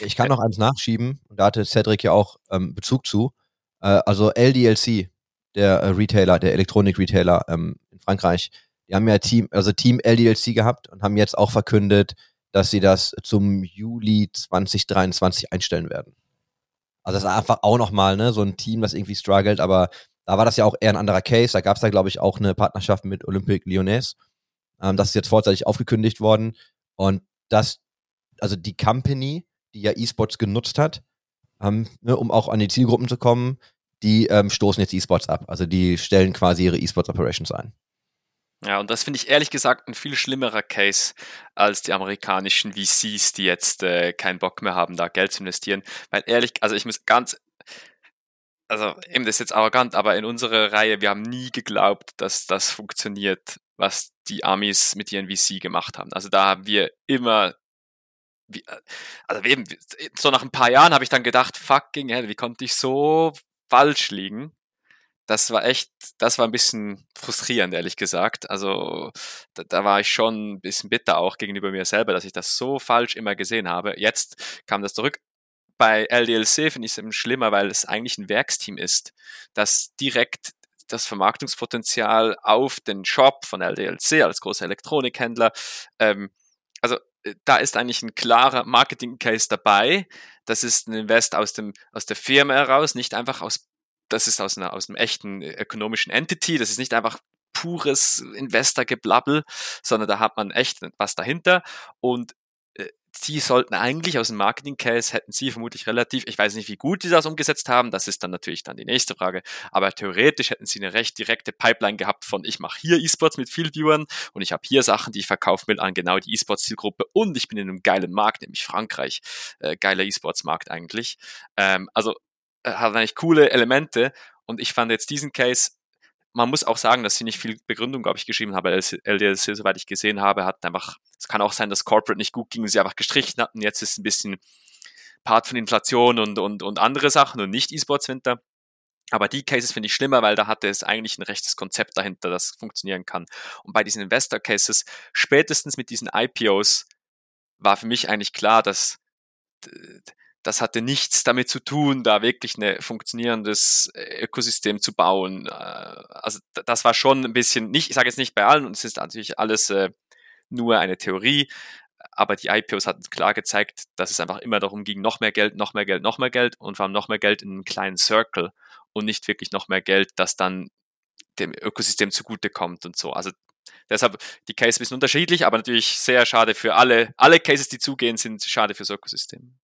Ich kann noch eins nachschieben, und da hatte Cedric ja auch ähm, Bezug zu. Äh, also LDLC, der äh, Retailer, der Elektronik-Retailer ähm, in Frankreich, die haben ja Team, also Team LDLC gehabt und haben jetzt auch verkündet, dass sie das zum Juli 2023 einstellen werden. Also das ist einfach auch nochmal ne, so ein Team, das irgendwie struggelt, aber da war das ja auch eher ein anderer Case. Da gab es da, glaube ich, auch eine Partnerschaft mit Olympique Lyonnais. Ähm, das ist jetzt vorzeitig aufgekündigt worden. Und das, also die Company, die ja E-Sports genutzt hat, ähm, ne, um auch an die Zielgruppen zu kommen, die ähm, stoßen jetzt E-Sports ab. Also die stellen quasi ihre E-Sports Operations ein. Ja, und das finde ich ehrlich gesagt ein viel schlimmerer Case als die amerikanischen VCs, die jetzt äh, keinen Bock mehr haben, da Geld zu investieren. Weil ehrlich, also ich muss ganz, also eben das ist jetzt arrogant, aber in unserer Reihe, wir haben nie geglaubt, dass das funktioniert, was die Amis mit ihren VC gemacht haben. Also da haben wir immer wie, äh, also eben, so nach ein paar Jahren habe ich dann gedacht, fucking hell, wie konnte ich so falsch liegen? Das war echt, das war ein bisschen frustrierend, ehrlich gesagt. Also da, da, war ich schon ein bisschen bitter auch gegenüber mir selber, dass ich das so falsch immer gesehen habe. Jetzt kam das zurück. Bei LDLC finde ich es eben schlimmer, weil es eigentlich ein Werksteam ist, das direkt das Vermarktungspotenzial auf den Shop von LDLC als großer Elektronikhändler, ähm, also äh, da ist eigentlich ein klarer Marketing-Case dabei. Das ist ein Invest aus, dem, aus der Firma heraus, nicht einfach aus das ist aus, einer, aus einem echten ökonomischen Entity, das ist nicht einfach pures Investor-Geblabbel, sondern da hat man echt was dahinter. Und sie sollten eigentlich aus dem Marketing-Case, hätten sie vermutlich relativ, ich weiß nicht, wie gut sie das umgesetzt haben, das ist dann natürlich dann die nächste Frage, aber theoretisch hätten sie eine recht direkte Pipeline gehabt von, ich mache hier E-Sports mit viel Viewern und ich habe hier Sachen, die ich verkaufen will an genau die E-Sports-Zielgruppe und ich bin in einem geilen Markt, nämlich Frankreich, äh, geiler E-Sports-Markt eigentlich. Ähm, also äh, hat eigentlich coole Elemente und ich fand jetzt diesen Case man muss auch sagen, dass sie nicht viel Begründung, glaube ich, geschrieben haben. LDLC, soweit ich gesehen habe, hat einfach, es kann auch sein, dass Corporate nicht gut ging und sie einfach gestrichen hatten. Jetzt ist ein bisschen Part von Inflation und, und, und andere Sachen und nicht E-Sports Winter. Aber die Cases finde ich schlimmer, weil da hatte es eigentlich ein rechtes Konzept dahinter, das funktionieren kann. Und bei diesen Investor Cases, spätestens mit diesen IPOs, war für mich eigentlich klar, dass das hatte nichts damit zu tun, da wirklich ein funktionierendes äh, Ökosystem zu bauen. Äh, also das war schon ein bisschen, nicht, ich sage jetzt nicht bei allen, und es ist natürlich alles äh, nur eine Theorie, aber die IPOs hatten klar gezeigt, dass es einfach immer darum ging, noch mehr Geld, noch mehr Geld, noch mehr Geld und vor allem noch mehr Geld in einem kleinen Circle und nicht wirklich noch mehr Geld, das dann dem Ökosystem zugutekommt und so. Also deshalb die Case ein bisschen unterschiedlich, aber natürlich sehr schade für alle. Alle Cases, die zugehen, sind schade fürs Ökosystem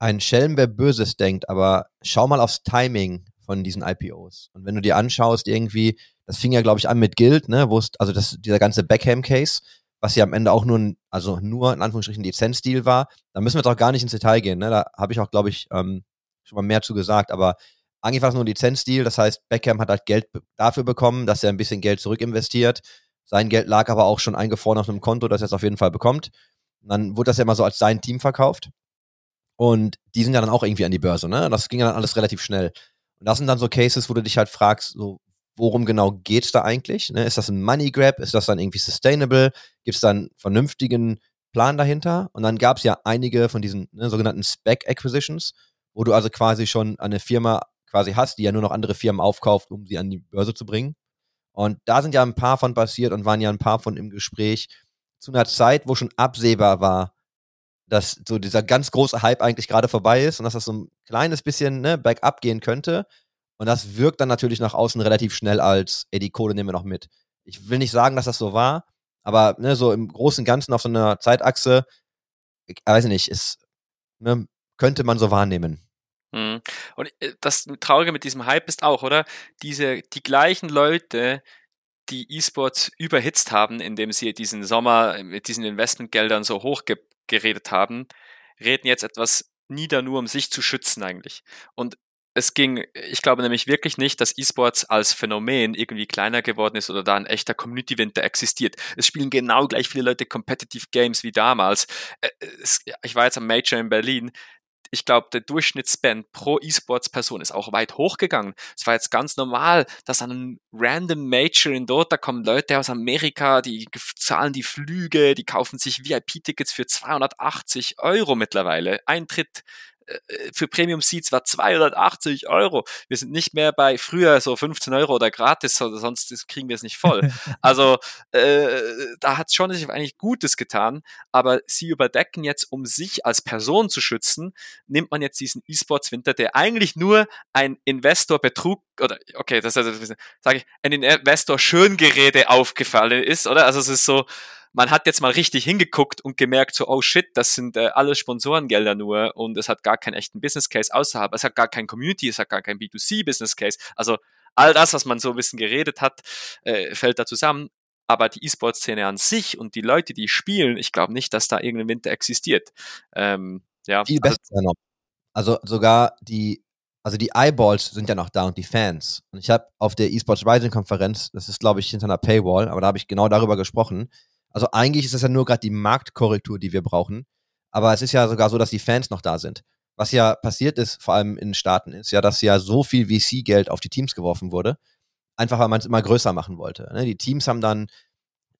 ein Schelm, wer Böses denkt, aber schau mal aufs Timing von diesen IPOs. Und wenn du dir anschaust, irgendwie, das fing ja, glaube ich, an mit Guild, ne, wo es, also das, dieser ganze Beckham-Case, was ja am Ende auch nur ein, also nur in Anführungsstrichen Lizenzdeal war, da müssen wir doch gar nicht ins Detail gehen, ne? Da habe ich auch, glaube ich, ähm, schon mal mehr zu gesagt, aber eigentlich war es nur ein Lizenzdeal, das heißt, Beckham hat halt Geld dafür bekommen, dass er ein bisschen Geld zurückinvestiert. Sein Geld lag aber auch schon eingefroren auf einem Konto, das er es auf jeden Fall bekommt. Und dann wurde das ja immer so als sein Team verkauft. Und die sind ja dann auch irgendwie an die Börse, ne? Das ging ja dann alles relativ schnell. Und das sind dann so Cases, wo du dich halt fragst, so, worum genau geht's da eigentlich? Ne? Ist das ein Money Grab? Ist das dann irgendwie sustainable? Gibt es dann einen vernünftigen Plan dahinter? Und dann gab es ja einige von diesen ne, sogenannten Spec Acquisitions, wo du also quasi schon eine Firma quasi hast, die ja nur noch andere Firmen aufkauft, um sie an die Börse zu bringen. Und da sind ja ein paar von passiert und waren ja ein paar von im Gespräch zu einer Zeit, wo schon absehbar war, dass so dieser ganz große Hype eigentlich gerade vorbei ist und dass das so ein kleines bisschen ne, bergab gehen könnte. Und das wirkt dann natürlich nach außen relativ schnell als, ey, die Kohle nehmen wir noch mit. Ich will nicht sagen, dass das so war, aber ne, so im Großen und Ganzen auf so einer Zeitachse, ich weiß nicht, ist, ne, könnte man so wahrnehmen. Mhm. Und äh, das Traurige mit diesem Hype ist auch, oder? Diese, die gleichen Leute, die E-Sports überhitzt haben, indem sie diesen Sommer mit diesen Investmentgeldern so hoch geredet haben, reden jetzt etwas nieder, nur um sich zu schützen eigentlich. Und es ging, ich glaube nämlich wirklich nicht, dass E-Sports als Phänomen irgendwie kleiner geworden ist oder da ein echter Community-Winter existiert. Es spielen genau gleich viele Leute Competitive Games wie damals. Ich war jetzt am Major in Berlin ich glaube, der Durchschnittsspend pro E-Sports-Person ist auch weit hochgegangen. Es war jetzt ganz normal, dass an einem random Major in Dota kommen Leute aus Amerika, die zahlen die Flüge, die kaufen sich VIP-Tickets für 280 Euro mittlerweile. Eintritt für Premium Seats war 280 Euro. Wir sind nicht mehr bei früher so 15 Euro oder gratis, oder sonst kriegen wir es nicht voll. Also äh, da hat schon sich eigentlich Gutes getan, aber sie überdecken jetzt, um sich als Person zu schützen, nimmt man jetzt diesen E-Sports Winter, der eigentlich nur ein Investor-Betrug oder okay, das ist, sage ich, ein Investor Schöngerede aufgefallen ist, oder? Also es ist so, man hat jetzt mal richtig hingeguckt und gemerkt, so, oh shit, das sind äh, alles Sponsorengelder nur und es hat gar keinen echten Business Case außerhalb, es hat gar kein Community, es hat gar kein B2C Business Case. Also all das, was man so ein bisschen geredet hat, äh, fällt da zusammen. Aber die E-Sport-Szene an sich und die Leute, die spielen, ich glaube nicht, dass da irgendein Winter existiert. Ähm, ja, Viel also, besser noch. Also sogar die also die Eyeballs sind ja noch da und die Fans. Und ich habe auf der eSports Rising Konferenz, das ist glaube ich hinter einer Paywall, aber da habe ich genau darüber gesprochen, also eigentlich ist das ja nur gerade die Marktkorrektur, die wir brauchen. Aber es ist ja sogar so, dass die Fans noch da sind. Was ja passiert ist, vor allem in Staaten, ist ja, dass ja so viel VC-Geld auf die Teams geworfen wurde. Einfach weil man es immer größer machen wollte. Ne? Die Teams haben dann,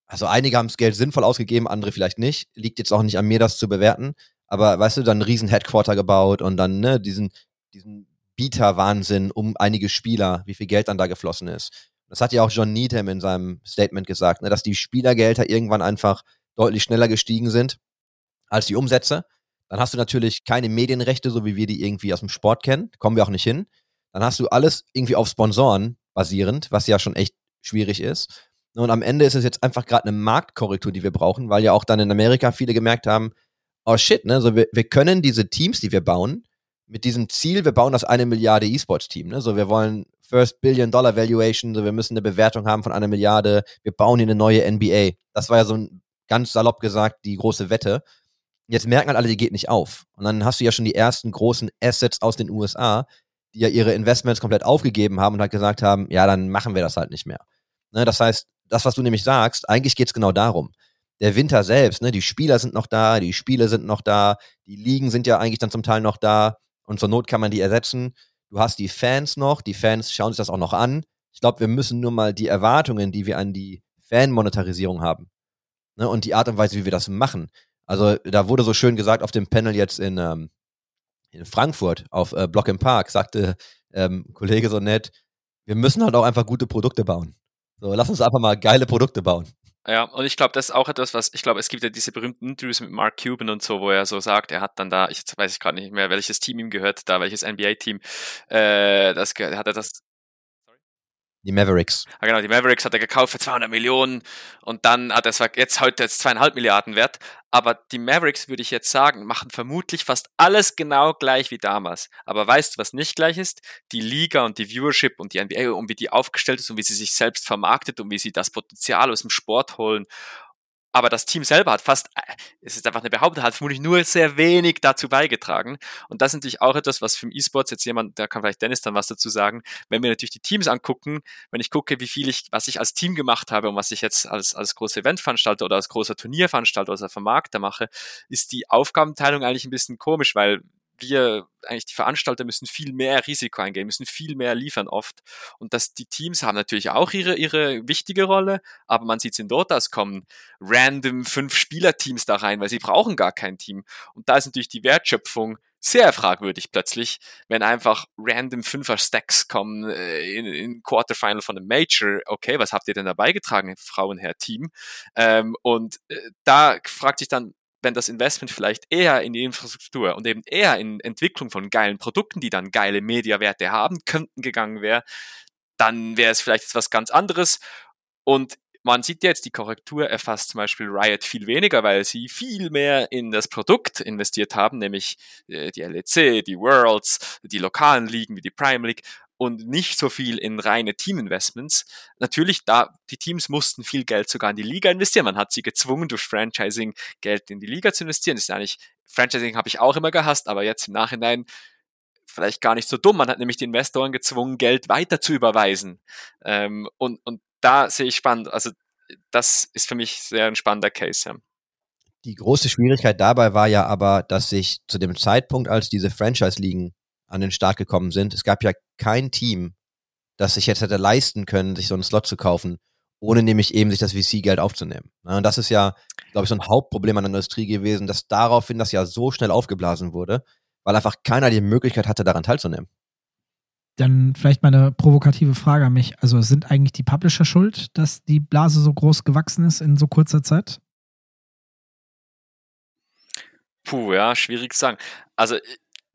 also einige haben das Geld sinnvoll ausgegeben, andere vielleicht nicht. Liegt jetzt auch nicht an mir, das zu bewerten. Aber weißt du, dann einen riesen Headquarter gebaut und dann ne, diesen, diesen Bieter-Wahnsinn um einige Spieler, wie viel Geld dann da geflossen ist. Das hat ja auch John Needham in seinem Statement gesagt, ne, dass die Spielergelder irgendwann einfach deutlich schneller gestiegen sind als die Umsätze. Dann hast du natürlich keine Medienrechte, so wie wir die irgendwie aus dem Sport kennen. Kommen wir auch nicht hin. Dann hast du alles irgendwie auf Sponsoren basierend, was ja schon echt schwierig ist. Und am Ende ist es jetzt einfach gerade eine Marktkorrektur, die wir brauchen, weil ja auch dann in Amerika viele gemerkt haben, oh shit, ne, so wir, wir können diese Teams, die wir bauen, mit diesem Ziel, wir bauen das eine Milliarde E-Sports-Team, ne, so wir wollen First Billion Dollar Valuation, so wir müssen eine Bewertung haben von einer Milliarde, wir bauen hier eine neue NBA. Das war ja so ein ganz salopp gesagt die große Wette. Jetzt merken halt alle, die geht nicht auf. Und dann hast du ja schon die ersten großen Assets aus den USA, die ja ihre Investments komplett aufgegeben haben und halt gesagt haben, ja, dann machen wir das halt nicht mehr. Ne, das heißt, das, was du nämlich sagst, eigentlich geht's genau darum. Der Winter selbst, ne, die Spieler sind noch da, die Spiele sind noch da, die Ligen sind ja eigentlich dann zum Teil noch da und zur Not kann man die ersetzen. Du hast die Fans noch, die Fans schauen sich das auch noch an. Ich glaube, wir müssen nur mal die Erwartungen, die wir an die Fan-Monetarisierung haben ne, und die Art und Weise, wie wir das machen, also da wurde so schön gesagt auf dem Panel jetzt in, ähm, in Frankfurt auf äh, Block im Park, sagte ähm, Kollege so nett, wir müssen halt auch einfach gute Produkte bauen. So, lass uns einfach mal geile Produkte bauen. Ja, und ich glaube, das ist auch etwas, was, ich glaube, es gibt ja diese berühmten Interviews mit Mark Cuban und so, wo er so sagt, er hat dann da, ich weiß ich gerade nicht mehr, welches Team ihm gehört, da welches NBA-Team, äh, das hat er das die Mavericks. Ja, genau, die Mavericks hat er gekauft für 200 Millionen und dann hat er es jetzt heute jetzt zweieinhalb Milliarden wert. Aber die Mavericks, würde ich jetzt sagen, machen vermutlich fast alles genau gleich wie damals. Aber weißt du, was nicht gleich ist? Die Liga und die Viewership und die NBA und wie die aufgestellt ist und wie sie sich selbst vermarktet und wie sie das Potenzial aus dem Sport holen aber das Team selber hat fast, äh, es ist einfach eine Behauptung, hat vermutlich nur sehr wenig dazu beigetragen. Und das ist natürlich auch etwas, was für den E-Sports jetzt jemand, da kann vielleicht Dennis dann was dazu sagen, wenn wir natürlich die Teams angucken, wenn ich gucke, wie viel ich, was ich als Team gemacht habe und was ich jetzt als, als große Eventveranstalter oder als großer Turnierveranstalter oder als Vermarkter mache, ist die Aufgabenteilung eigentlich ein bisschen komisch, weil wir, eigentlich die Veranstalter müssen viel mehr Risiko eingehen, müssen viel mehr liefern oft. Und dass die Teams haben natürlich auch ihre, ihre wichtige Rolle, aber man sieht es in Dota, es kommen random fünf Spielerteams da rein, weil sie brauchen gar kein Team. Und da ist natürlich die Wertschöpfung sehr fragwürdig plötzlich, wenn einfach random Fünfer-Stacks kommen äh, in, in Quarterfinal von einem Major. Okay, was habt ihr denn da beigetragen, Frauenherr-Team? Ähm, und äh, da fragt sich dann, wenn das Investment vielleicht eher in die Infrastruktur und eben eher in Entwicklung von geilen Produkten, die dann geile Mediawerte haben könnten, gegangen wäre, dann wäre es vielleicht etwas ganz anderes. Und man sieht jetzt, die Korrektur erfasst zum Beispiel Riot viel weniger, weil sie viel mehr in das Produkt investiert haben, nämlich äh, die LEC, die Worlds, die lokalen Ligen wie die Prime League und nicht so viel in reine Teaminvestments. Natürlich, da die Teams mussten viel Geld sogar in die Liga investieren. Man hat sie gezwungen, durch Franchising Geld in die Liga zu investieren. Das ist ja eigentlich, Franchising habe ich auch immer gehasst, aber jetzt im Nachhinein vielleicht gar nicht so dumm. Man hat nämlich die Investoren gezwungen, Geld weiter zu überweisen. Ähm, und, und da sehe ich spannend. Also das ist für mich sehr ein spannender Case. Ja. Die große Schwierigkeit dabei war ja aber, dass sich zu dem Zeitpunkt, als diese Franchise-Ligen an den Start gekommen sind. Es gab ja kein Team, das sich jetzt hätte leisten können, sich so einen Slot zu kaufen, ohne nämlich eben sich das VC-Geld aufzunehmen. Und das ist ja, glaube ich, so ein Hauptproblem an der Industrie gewesen, dass daraufhin das ja so schnell aufgeblasen wurde, weil einfach keiner die Möglichkeit hatte, daran teilzunehmen. Dann vielleicht mal eine provokative Frage an mich. Also sind eigentlich die Publisher schuld, dass die Blase so groß gewachsen ist in so kurzer Zeit? Puh, ja, schwierig zu sagen. Also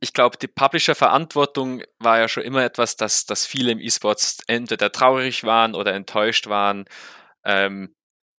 ich glaube, die Publisher-Verantwortung war ja schon immer etwas, dass, dass viele im E-Sports entweder traurig waren oder enttäuscht waren, ähm,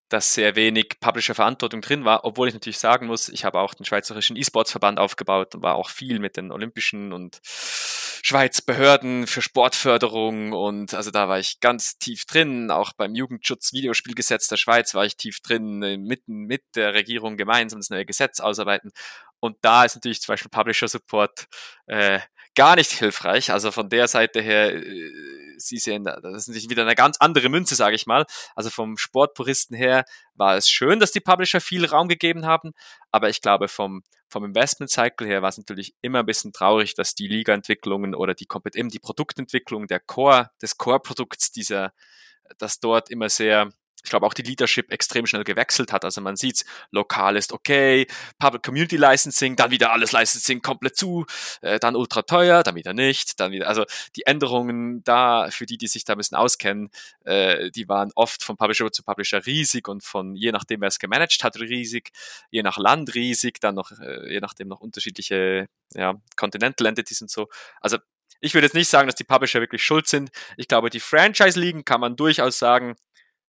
dass sehr wenig Publisher-Verantwortung drin war, obwohl ich natürlich sagen muss, ich habe auch den Schweizerischen E-Sports-Verband aufgebaut und war auch viel mit den Olympischen und Schweiz-Behörden für Sportförderung und also da war ich ganz tief drin, auch beim Jugendschutz-Videospielgesetz der Schweiz war ich tief drin, äh, mitten mit der Regierung gemeinsam das neue Gesetz ausarbeiten und da ist natürlich zum Beispiel Publisher Support äh, gar nicht hilfreich. Also von der Seite her, äh, Sie sehen, das ist natürlich wieder eine ganz andere Münze, sage ich mal. Also vom Sportpuristen her war es schön, dass die Publisher viel Raum gegeben haben, aber ich glaube vom vom Investment Cycle her war es natürlich immer ein bisschen traurig, dass die Liga-Entwicklungen oder die eben die Produktentwicklung der Core des Core-Produkts dieser, dass dort immer sehr ich glaube auch die Leadership extrem schnell gewechselt hat. Also man sieht, lokal ist okay, Public Community Licensing, dann wieder alles Licensing komplett zu, äh, dann ultra teuer, dann wieder nicht, dann wieder, also die Änderungen da, für die, die sich da ein bisschen auskennen, äh, die waren oft von Publisher zu Publisher riesig und von, je nachdem, wer es gemanagt hat, riesig, je nach Land riesig, dann noch, äh, je nachdem noch unterschiedliche, ja, Continental Entities und so. Also ich würde jetzt nicht sagen, dass die Publisher wirklich schuld sind. Ich glaube, die Franchise-Ligen kann man durchaus sagen,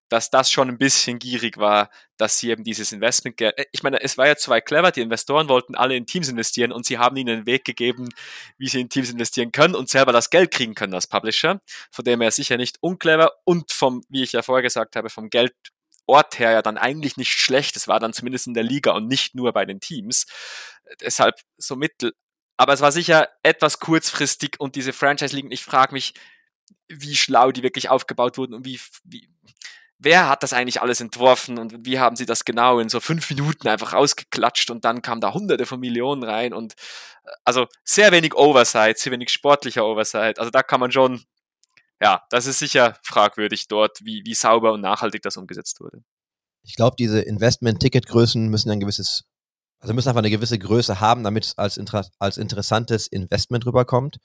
dass das schon ein bisschen gierig war, dass sie eben dieses Investment, äh, ich meine, es war ja zwei clever, die Investoren wollten alle in Teams investieren und sie haben ihnen einen Weg gegeben, wie sie in Teams investieren können und selber das Geld kriegen können als Publisher, von dem her sicher nicht unclever und vom, wie ich ja vorher gesagt habe, vom Geldort her ja dann eigentlich nicht schlecht. Es war dann zumindest in der Liga und nicht nur bei den Teams. Deshalb so mittel. Aber es war sicher etwas kurzfristig und diese Franchise-Ligen, ich frage mich, wie schlau die wirklich aufgebaut wurden und wie, wie, wer hat das eigentlich alles entworfen und wie haben sie das genau in so fünf Minuten einfach rausgeklatscht und dann kam da hunderte von Millionen rein und äh, also sehr wenig Oversight, sehr wenig sportlicher Oversight. Also da kann man schon, ja, das ist sicher fragwürdig dort, wie, wie sauber und nachhaltig das umgesetzt wurde. Ich glaube, diese Investment-Ticket-Größen müssen ein gewisses, also müssen einfach eine gewisse Größe haben, damit es als, als interessantes Investment rüberkommt.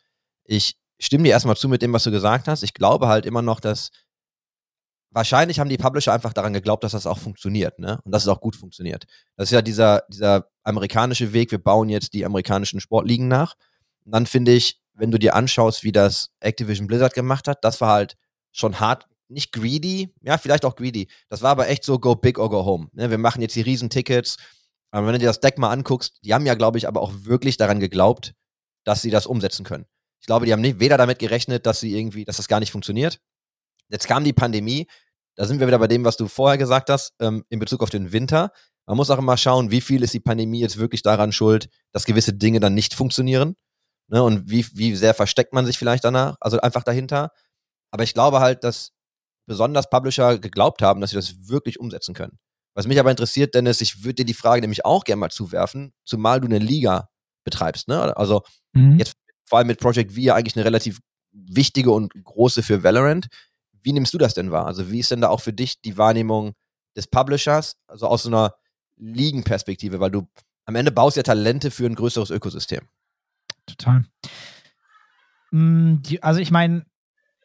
Ich stimme dir erstmal zu mit dem, was du gesagt hast. Ich glaube halt immer noch, dass wahrscheinlich haben die Publisher einfach daran geglaubt, dass das auch funktioniert, ne? Und dass es auch gut funktioniert. Das ist ja dieser, dieser amerikanische Weg, wir bauen jetzt die amerikanischen Sportligen nach. Und dann finde ich, wenn du dir anschaust, wie das Activision Blizzard gemacht hat, das war halt schon hart, nicht greedy, ja, vielleicht auch greedy. Das war aber echt so go big or go home. Ne? Wir machen jetzt die Riesentickets. Aber wenn du dir das Deck mal anguckst, die haben ja, glaube ich, aber auch wirklich daran geglaubt, dass sie das umsetzen können. Ich glaube, die haben nicht, weder damit gerechnet, dass sie irgendwie, dass das gar nicht funktioniert. Jetzt kam die Pandemie, da sind wir wieder bei dem, was du vorher gesagt hast, ähm, in Bezug auf den Winter. Man muss auch immer schauen, wie viel ist die Pandemie jetzt wirklich daran schuld, dass gewisse Dinge dann nicht funktionieren. Ne? Und wie, wie sehr versteckt man sich vielleicht danach, also einfach dahinter. Aber ich glaube halt, dass besonders Publisher geglaubt haben, dass sie das wirklich umsetzen können. Was mich aber interessiert, Dennis, ich würde dir die Frage nämlich auch gerne mal zuwerfen, zumal du eine Liga betreibst. Ne? Also mhm. jetzt vor allem mit Project V eigentlich eine relativ wichtige und große für Valorant. Wie nimmst du das denn wahr? Also wie ist denn da auch für dich die Wahrnehmung des Publishers, also aus so einer Ligenperspektive, weil du am Ende baust ja Talente für ein größeres Ökosystem. Total. Mm, also ich meine,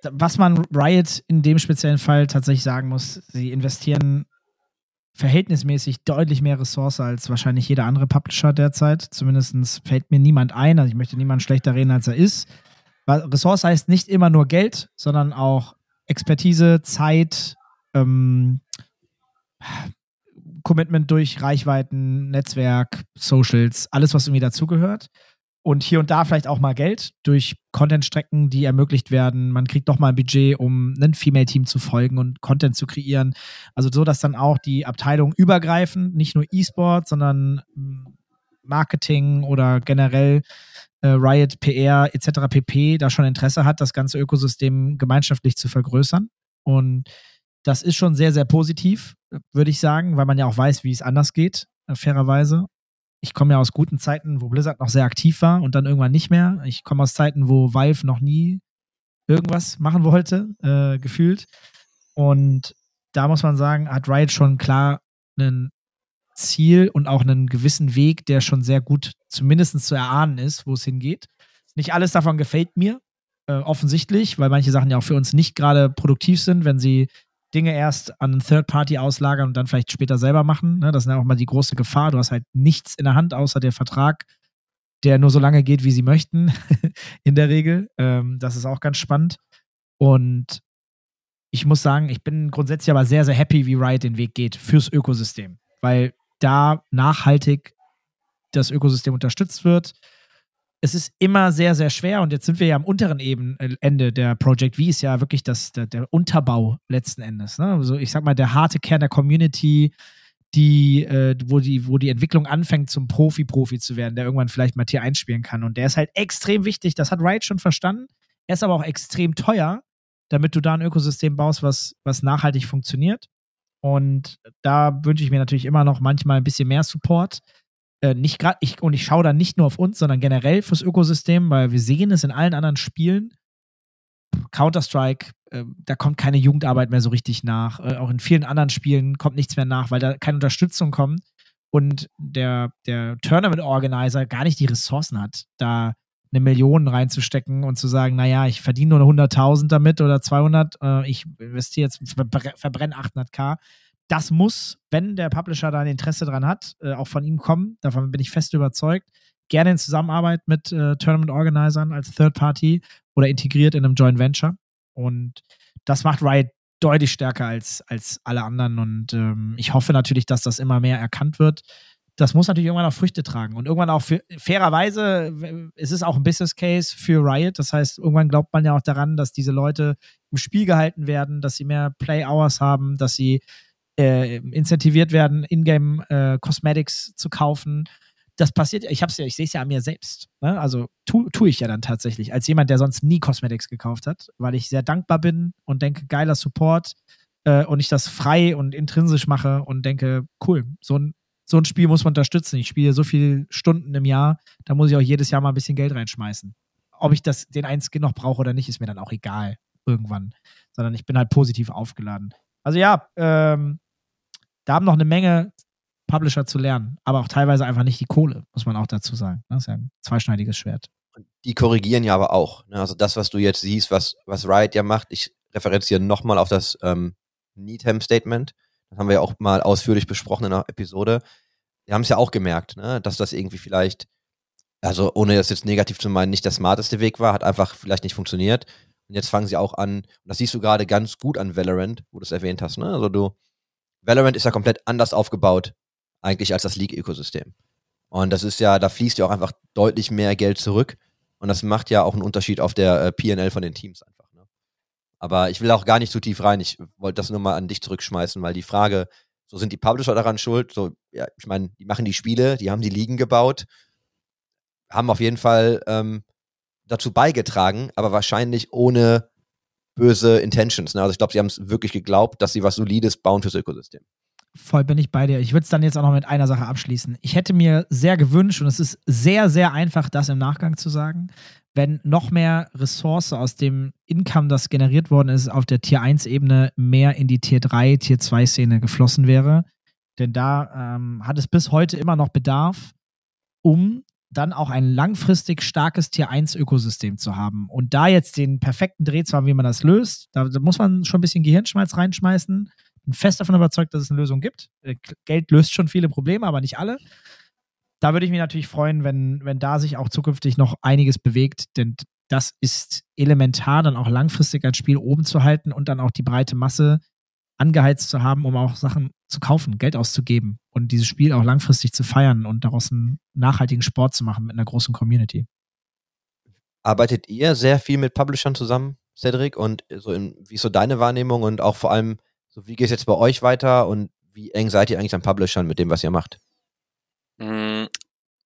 was man Riot in dem speziellen Fall tatsächlich sagen muss, sie investieren verhältnismäßig deutlich mehr Ressource als wahrscheinlich jeder andere Publisher derzeit. Zumindest fällt mir niemand ein. Also ich möchte niemanden schlechter reden, als er ist. Ressource heißt nicht immer nur Geld, sondern auch Expertise, Zeit, ähm, Commitment durch Reichweiten, Netzwerk, Socials, alles, was irgendwie dazugehört. Und hier und da vielleicht auch mal Geld durch Content-Strecken, die ermöglicht werden. Man kriegt doch mal ein Budget, um ein Female-Team zu folgen und Content zu kreieren. Also so, dass dann auch die Abteilungen übergreifend, nicht nur E-Sport, sondern hm, Marketing oder generell äh, Riot, PR etc. pp. da schon Interesse hat, das ganze Ökosystem gemeinschaftlich zu vergrößern. Und das ist schon sehr, sehr positiv, würde ich sagen, weil man ja auch weiß, wie es anders geht, äh, fairerweise. Ich komme ja aus guten Zeiten, wo Blizzard noch sehr aktiv war und dann irgendwann nicht mehr. Ich komme aus Zeiten, wo Valve noch nie irgendwas machen wollte, äh, gefühlt. Und da muss man sagen, hat Riot schon klar einen Ziel und auch einen gewissen Weg, der schon sehr gut zumindest zu erahnen ist, wo es hingeht. Nicht alles davon gefällt mir, äh, offensichtlich, weil manche Sachen ja auch für uns nicht gerade produktiv sind, wenn sie Dinge erst an einen Third Party auslagern und dann vielleicht später selber machen. Ne? Das ist ja auch mal die große Gefahr. Du hast halt nichts in der Hand außer der Vertrag, der nur so lange geht, wie sie möchten, in der Regel. Ähm, das ist auch ganz spannend. Und ich muss sagen, ich bin grundsätzlich aber sehr, sehr happy, wie Riot den Weg geht fürs Ökosystem. Weil da nachhaltig das Ökosystem unterstützt wird. Es ist immer sehr, sehr schwer und jetzt sind wir ja am unteren Eben, äh, Ende der Project V ist ja wirklich das, der, der Unterbau letzten Endes. Ne? Also ich sag mal, der harte Kern der Community, die, äh, wo, die, wo die Entwicklung anfängt, zum Profi-Profi zu werden, der irgendwann vielleicht mal Tier einspielen kann. Und der ist halt extrem wichtig, das hat Riot schon verstanden. Er ist aber auch extrem teuer, damit du da ein Ökosystem baust, was, was nachhaltig funktioniert. Und da wünsche ich mir natürlich immer noch manchmal ein bisschen mehr Support. Äh, nicht gerade, ich, und ich schaue da nicht nur auf uns, sondern generell fürs Ökosystem, weil wir sehen es in allen anderen Spielen. Counter-Strike, äh, da kommt keine Jugendarbeit mehr so richtig nach. Äh, auch in vielen anderen Spielen kommt nichts mehr nach, weil da keine Unterstützung kommt und der, der Tournament-Organizer gar nicht die Ressourcen hat, da eine Million reinzustecken und zu sagen, naja, ich verdiene nur 100.000 damit oder 200, äh, ich investiere jetzt, verbrenne 800k. Das muss, wenn der Publisher da ein Interesse dran hat, äh, auch von ihm kommen. Davon bin ich fest überzeugt. Gerne in Zusammenarbeit mit äh, Tournament-Organisern als Third Party oder integriert in einem Joint Venture. Und das macht Riot deutlich stärker als, als alle anderen und ähm, ich hoffe natürlich, dass das immer mehr erkannt wird. Das muss natürlich irgendwann auch Früchte tragen und irgendwann auch für, fairerweise, es ist auch ein Business Case für Riot. Das heißt, irgendwann glaubt man ja auch daran, dass diese Leute im Spiel gehalten werden, dass sie mehr Play Hours haben, dass sie äh, incentiviert werden, Ingame äh, Cosmetics zu kaufen. Das passiert, ich hab's ja, ich sehe es ja an mir selbst. Ne? Also tu, tue ich ja dann tatsächlich, als jemand, der sonst nie Cosmetics gekauft hat, weil ich sehr dankbar bin und denke, geiler Support äh, und ich das frei und intrinsisch mache und denke, cool, so ein, so ein Spiel muss man unterstützen. Ich spiele so viele Stunden im Jahr, da muss ich auch jedes Jahr mal ein bisschen Geld reinschmeißen. Ob ich das, den einen Skin noch brauche oder nicht, ist mir dann auch egal irgendwann, sondern ich bin halt positiv aufgeladen. Also ja, ähm, da haben noch eine Menge Publisher zu lernen, aber auch teilweise einfach nicht die Kohle, muss man auch dazu sagen. Das ist ja ein zweischneidiges Schwert. die korrigieren ja aber auch. Ne? Also das, was du jetzt siehst, was, was Riot ja macht, ich referenziere nochmal auf das ähm, Needham Statement. Das haben wir ja auch mal ausführlich besprochen in einer Episode. Die haben es ja auch gemerkt, ne? dass das irgendwie vielleicht, also ohne das jetzt negativ zu meinen, nicht der smarteste Weg war, hat einfach vielleicht nicht funktioniert. Und jetzt fangen sie auch an, und das siehst du gerade ganz gut an Valorant, wo du es erwähnt hast, ne? Also du, Valorant ist ja komplett anders aufgebaut, eigentlich als das League-Ökosystem. Und das ist ja, da fließt ja auch einfach deutlich mehr Geld zurück. Und das macht ja auch einen Unterschied auf der äh, PNL von den Teams einfach. Aber ich will auch gar nicht zu tief rein. Ich wollte das nur mal an dich zurückschmeißen, weil die Frage, so sind die Publisher daran schuld? So, ja, ich meine, die machen die Spiele, die haben die Ligen gebaut, haben auf jeden Fall ähm, dazu beigetragen, aber wahrscheinlich ohne böse Intentions. Ne? Also ich glaube, sie haben es wirklich geglaubt, dass sie was Solides bauen fürs Ökosystem. Voll bin ich bei dir. Ich würde es dann jetzt auch noch mit einer Sache abschließen. Ich hätte mir sehr gewünscht, und es ist sehr, sehr einfach, das im Nachgang zu sagen, wenn noch mehr Ressource aus dem Income, das generiert worden ist, auf der Tier 1-Ebene mehr in die Tier 3, Tier 2-Szene geflossen wäre. Denn da ähm, hat es bis heute immer noch Bedarf, um dann auch ein langfristig starkes Tier 1 Ökosystem zu haben. Und da jetzt den perfekten Dreh zu haben, wie man das löst, da, da muss man schon ein bisschen Gehirnschmalz reinschmeißen. Bin fest davon überzeugt, dass es eine Lösung gibt. Äh, Geld löst schon viele Probleme, aber nicht alle. Da würde ich mich natürlich freuen, wenn, wenn da sich auch zukünftig noch einiges bewegt, denn das ist elementar, dann auch langfristig ein Spiel oben zu halten und dann auch die breite Masse angeheizt zu haben, um auch Sachen zu kaufen, Geld auszugeben und dieses Spiel auch langfristig zu feiern und daraus einen nachhaltigen Sport zu machen mit einer großen Community. Arbeitet ihr sehr viel mit Publishern zusammen, Cedric? Und so in, wie ist so deine Wahrnehmung und auch vor allem, so wie geht es jetzt bei euch weiter und wie eng seid ihr eigentlich an Publishern mit dem, was ihr macht? Mm,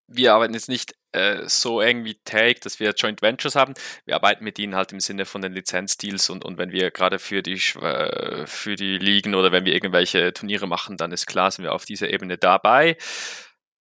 Wir arbeiten jetzt nicht äh, so eng wie Take, dass wir Joint Ventures haben. Wir arbeiten mit ihnen halt im Sinne von den Lizenzdeals und, und wenn wir gerade für die äh, für die Ligen oder wenn wir irgendwelche Turniere machen, dann ist klar, sind wir auf dieser Ebene dabei.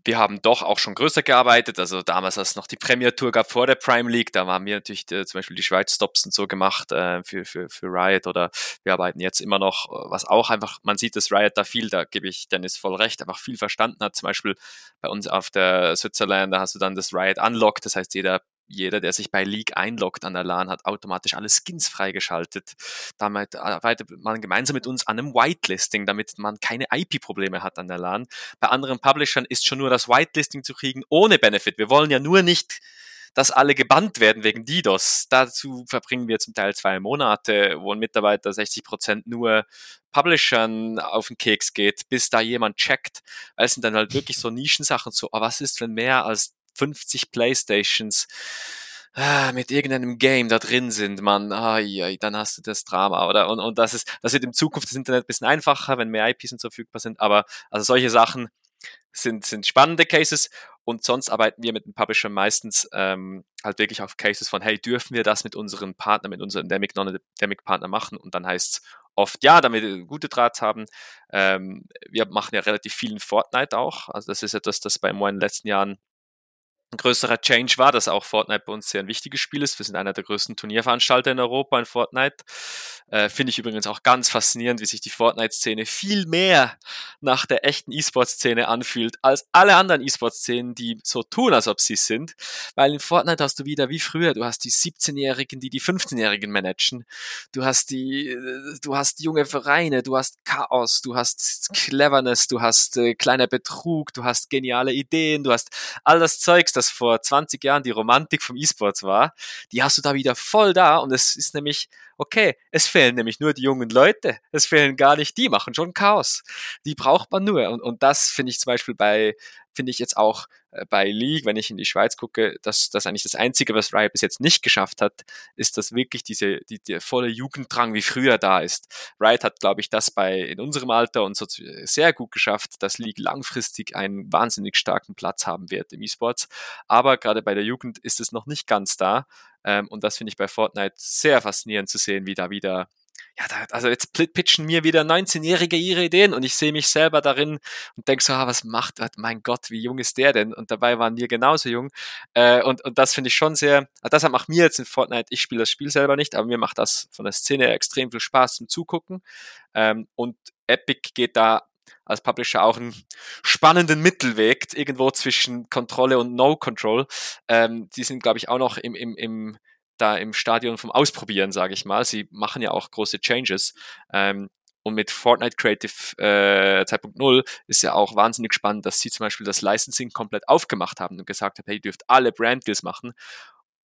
Wir haben doch auch schon größer gearbeitet, also damals, als es noch die Premier Tour gab vor der Prime League, da haben wir natürlich äh, zum Beispiel die Schweiz Stops und so gemacht äh, für, für, für Riot. Oder wir arbeiten jetzt immer noch, äh, was auch einfach, man sieht, dass Riot da viel, da gebe ich Dennis voll recht, einfach viel verstanden hat. Zum Beispiel bei uns auf der Switzerland, da hast du dann das Riot Unlock, das heißt, jeder jeder, der sich bei League einloggt an der LAN, hat automatisch alle Skins freigeschaltet. Damit arbeitet man gemeinsam mit uns an einem Whitelisting, damit man keine IP-Probleme hat an der LAN. Bei anderen Publishern ist schon nur das Whitelisting zu kriegen ohne Benefit. Wir wollen ja nur nicht dass alle gebannt werden wegen DDoS. Dazu verbringen wir zum Teil zwei Monate, wo ein Mitarbeiter 60 Prozent nur Publishern auf den Keks geht, bis da jemand checkt. Es sind dann halt wirklich so Nischensachen so, oh, was ist, wenn mehr als 50 Playstations ah, mit irgendeinem Game da drin sind, man, ai, ai, dann hast du das Drama, oder? Und, und das ist, das wird in Zukunft das Internet ein bisschen einfacher, wenn mehr IPs und so verfügbar sind, aber also solche Sachen sind, sind spannende Cases und sonst arbeiten wir mit den Publishern meistens ähm, halt wirklich auf Cases von, hey, dürfen wir das mit unseren Partnern, mit unseren Endemic, Non-Endemic Partner machen? Und dann heißt es oft ja, damit wir gute Drahts haben. Ähm, wir machen ja relativ viel in Fortnite auch. Also das ist etwas, das bei Mo in den letzten Jahren ein größerer Change war, dass auch Fortnite bei uns sehr ein wichtiges Spiel ist. Wir sind einer der größten Turnierveranstalter in Europa in Fortnite. Äh, Finde ich übrigens auch ganz faszinierend, wie sich die Fortnite-Szene viel mehr nach der echten E-Sport-Szene anfühlt, als alle anderen E-Sport-Szenen, die so tun, als ob sie sind. Weil in Fortnite hast du wieder wie früher, du hast die 17-Jährigen, die die 15-Jährigen managen. Du hast die, äh, du hast junge Vereine, du hast Chaos, du hast Cleverness, du hast äh, kleiner Betrug, du hast geniale Ideen, du hast all das Zeugs, das vor 20 Jahren die Romantik vom E-Sports war, die hast du da wieder voll da und es ist nämlich, okay, es fehlen nämlich nur die jungen Leute. Es fehlen gar nicht die, machen schon Chaos. Die braucht man nur. Und, und das finde ich zum Beispiel bei, finde ich jetzt auch äh, bei League, wenn ich in die Schweiz gucke, dass das eigentlich das Einzige, was Riot bis jetzt nicht geschafft hat, ist, dass wirklich diese, die, der volle Jugenddrang wie früher da ist. Riot hat, glaube ich, das bei in unserem Alter und so sehr gut geschafft, dass League langfristig einen wahnsinnig starken Platz haben wird im E-Sports. Aber gerade bei der Jugend ist es noch nicht ganz da. Ähm, und das finde ich bei Fortnite sehr faszinierend zu sehen, wie da wieder ja, da, also jetzt pitchen mir wieder 19-Jährige ihre Ideen und ich sehe mich selber darin und denke so, ah, was macht, mein Gott, wie jung ist der denn? Und dabei waren wir genauso jung. Äh, und, und das finde ich schon sehr, ah, das macht mir jetzt in Fortnite, ich spiele das Spiel selber nicht, aber mir macht das von der Szene extrem viel Spaß zum Zugucken. Ähm, und Epic geht da als Publisher auch einen spannenden Mittelweg, irgendwo zwischen Kontrolle und No-Control. Ähm, die sind, glaube ich, auch noch im, im, im da im Stadion vom Ausprobieren, sage ich mal. Sie machen ja auch große Changes. Ähm, und mit Fortnite Creative äh, 2.0 ist ja auch wahnsinnig spannend, dass sie zum Beispiel das Licensing komplett aufgemacht haben und gesagt haben, hey, ihr dürft alle Brand Deals machen.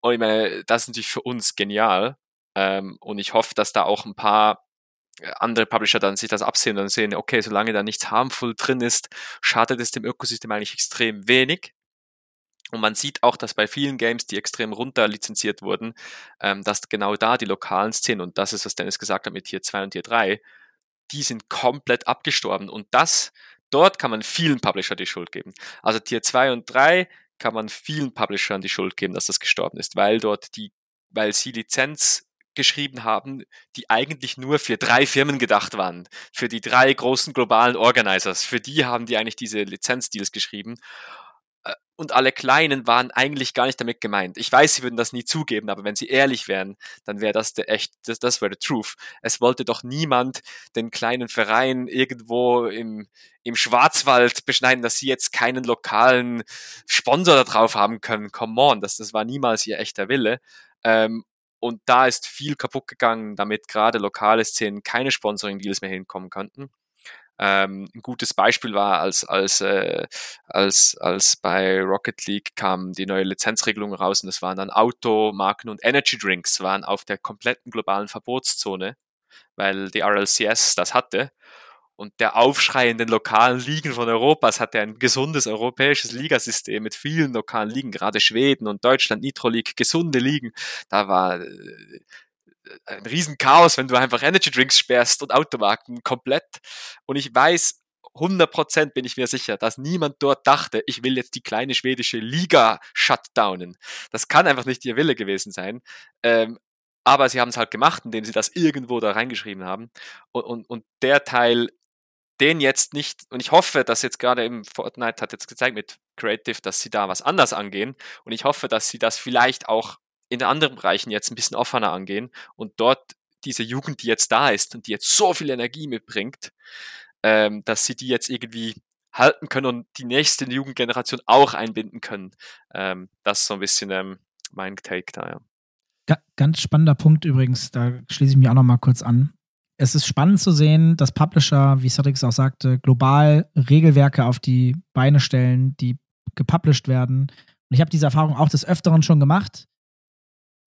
Und ich meine, das ist natürlich für uns genial. Ähm, und ich hoffe, dass da auch ein paar andere Publisher dann sich das absehen und sehen, okay, solange da nichts harmful drin ist, schadet es dem Ökosystem eigentlich extrem wenig. Und man sieht auch, dass bei vielen Games, die extrem runter lizenziert wurden, ähm, dass genau da die lokalen Szenen, und das ist, was Dennis gesagt hat mit Tier 2 und Tier 3, die sind komplett abgestorben. Und das, dort kann man vielen Publisher die Schuld geben. Also Tier 2 und 3 kann man vielen Publishern die Schuld geben, dass das gestorben ist, weil dort die, weil sie Lizenz geschrieben haben, die eigentlich nur für drei Firmen gedacht waren, für die drei großen globalen Organizers. Für die haben die eigentlich diese Lizenzdeals geschrieben und alle Kleinen waren eigentlich gar nicht damit gemeint. Ich weiß, sie würden das nie zugeben, aber wenn sie ehrlich wären, dann wäre das der echt, das, das wäre the truth. Es wollte doch niemand den kleinen Verein irgendwo im, im Schwarzwald beschneiden, dass sie jetzt keinen lokalen Sponsor da drauf haben können. Come on, das, das war niemals ihr echter Wille. Ähm, und da ist viel kaputt gegangen, damit gerade lokale Szenen keine Sponsoring-Deals mehr hinkommen konnten. Ähm, ein gutes Beispiel war, als, als, äh, als, als bei Rocket League kam die neue Lizenzregelung raus und es waren dann Automarken und Energy Drinks waren auf der kompletten globalen Verbotszone, weil die RLCS das hatte. Und der Aufschrei in den lokalen Ligen von Europas hatte ein gesundes europäisches Ligasystem mit vielen lokalen Ligen, gerade Schweden und Deutschland, Nitro League, gesunde Ligen. Da war äh, ein Riesenchaos, wenn du einfach Energy Drinks sperrst und Automarken komplett. Und ich weiß, 100% bin ich mir sicher, dass niemand dort dachte, ich will jetzt die kleine schwedische Liga shutdownen. Das kann einfach nicht ihr Wille gewesen sein. Ähm, aber sie haben es halt gemacht, indem sie das irgendwo da reingeschrieben haben. Und, und, und der Teil, den jetzt nicht, und ich hoffe, dass jetzt gerade im Fortnite hat jetzt gezeigt mit Creative, dass sie da was anders angehen. Und ich hoffe, dass sie das vielleicht auch in anderen Bereichen jetzt ein bisschen offener angehen und dort diese Jugend, die jetzt da ist und die jetzt so viel Energie mitbringt, ähm, dass sie die jetzt irgendwie halten können und die nächste Jugendgeneration auch einbinden können. Ähm, das ist so ein bisschen ähm, mein Take da, ja. Ganz spannender Punkt übrigens, da schließe ich mich auch noch mal kurz an. Es ist spannend zu sehen, dass Publisher, wie Cedric auch sagte, global Regelwerke auf die Beine stellen, die gepublished werden. Und ich habe diese Erfahrung auch des Öfteren schon gemacht.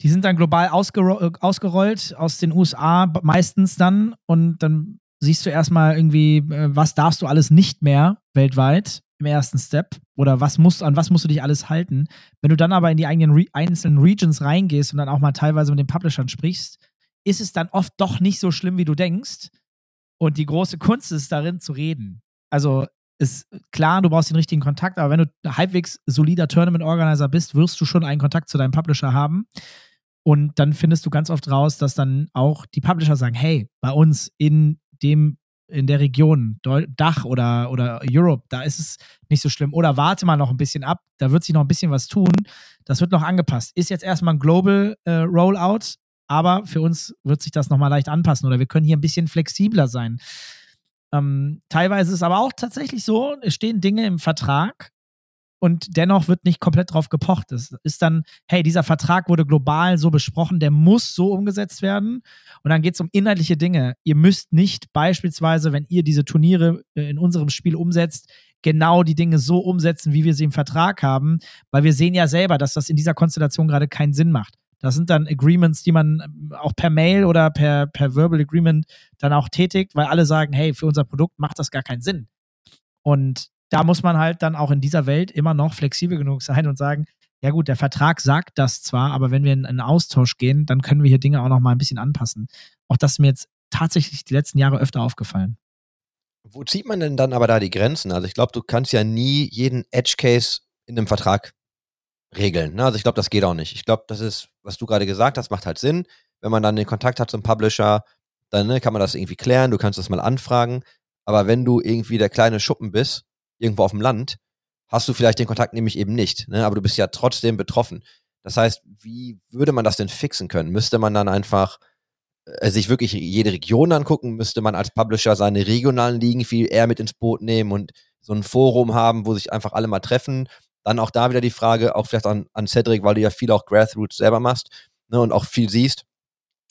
Die sind dann global ausgerollt, ausgerollt aus den USA meistens dann und dann siehst du erstmal irgendwie, äh, was darfst du alles nicht mehr weltweit im ersten Step oder was musst, an was musst du dich alles halten. Wenn du dann aber in die eigenen Re einzelnen Regions reingehst und dann auch mal teilweise mit den Publishern sprichst, ist es dann oft doch nicht so schlimm, wie du denkst. Und die große Kunst ist darin zu reden. Also ist klar, du brauchst den richtigen Kontakt, aber wenn du halbwegs solider Tournament-Organizer bist, wirst du schon einen Kontakt zu deinem Publisher haben. Und dann findest du ganz oft raus, dass dann auch die Publisher sagen, hey, bei uns in dem in der Region, Dach oder, oder Europe, da ist es nicht so schlimm. Oder warte mal noch ein bisschen ab, da wird sich noch ein bisschen was tun. Das wird noch angepasst. Ist jetzt erstmal ein Global äh, Rollout, aber für uns wird sich das nochmal leicht anpassen oder wir können hier ein bisschen flexibler sein. Ähm, teilweise ist es aber auch tatsächlich so, es stehen Dinge im Vertrag, und dennoch wird nicht komplett drauf gepocht. Es ist dann, hey, dieser Vertrag wurde global so besprochen, der muss so umgesetzt werden. Und dann geht es um inhaltliche Dinge. Ihr müsst nicht beispielsweise, wenn ihr diese Turniere äh, in unserem Spiel umsetzt, genau die Dinge so umsetzen, wie wir sie im Vertrag haben, weil wir sehen ja selber, dass das in dieser Konstellation gerade keinen Sinn macht. Das sind dann Agreements, die man ähm, auch per Mail oder per, per Verbal Agreement dann auch tätigt, weil alle sagen, hey, für unser Produkt macht das gar keinen Sinn. Und da muss man halt dann auch in dieser Welt immer noch flexibel genug sein und sagen, ja gut, der Vertrag sagt das zwar, aber wenn wir in einen Austausch gehen, dann können wir hier Dinge auch noch mal ein bisschen anpassen. Auch das ist mir jetzt tatsächlich die letzten Jahre öfter aufgefallen. Wo zieht man denn dann aber da die Grenzen? Also ich glaube, du kannst ja nie jeden Edge Case in einem Vertrag regeln. Ne? Also ich glaube, das geht auch nicht. Ich glaube, das ist, was du gerade gesagt hast, macht halt Sinn. Wenn man dann den Kontakt hat zum Publisher, dann ne, kann man das irgendwie klären, du kannst das mal anfragen. Aber wenn du irgendwie der kleine Schuppen bist, irgendwo auf dem Land, hast du vielleicht den Kontakt nämlich eben nicht. Ne? Aber du bist ja trotzdem betroffen. Das heißt, wie würde man das denn fixen können? Müsste man dann einfach äh, sich wirklich jede Region angucken? Müsste man als Publisher seine regionalen Ligen viel eher mit ins Boot nehmen und so ein Forum haben, wo sich einfach alle mal treffen? Dann auch da wieder die Frage, auch vielleicht an, an Cedric, weil du ja viel auch Grassroots selber machst ne, und auch viel siehst.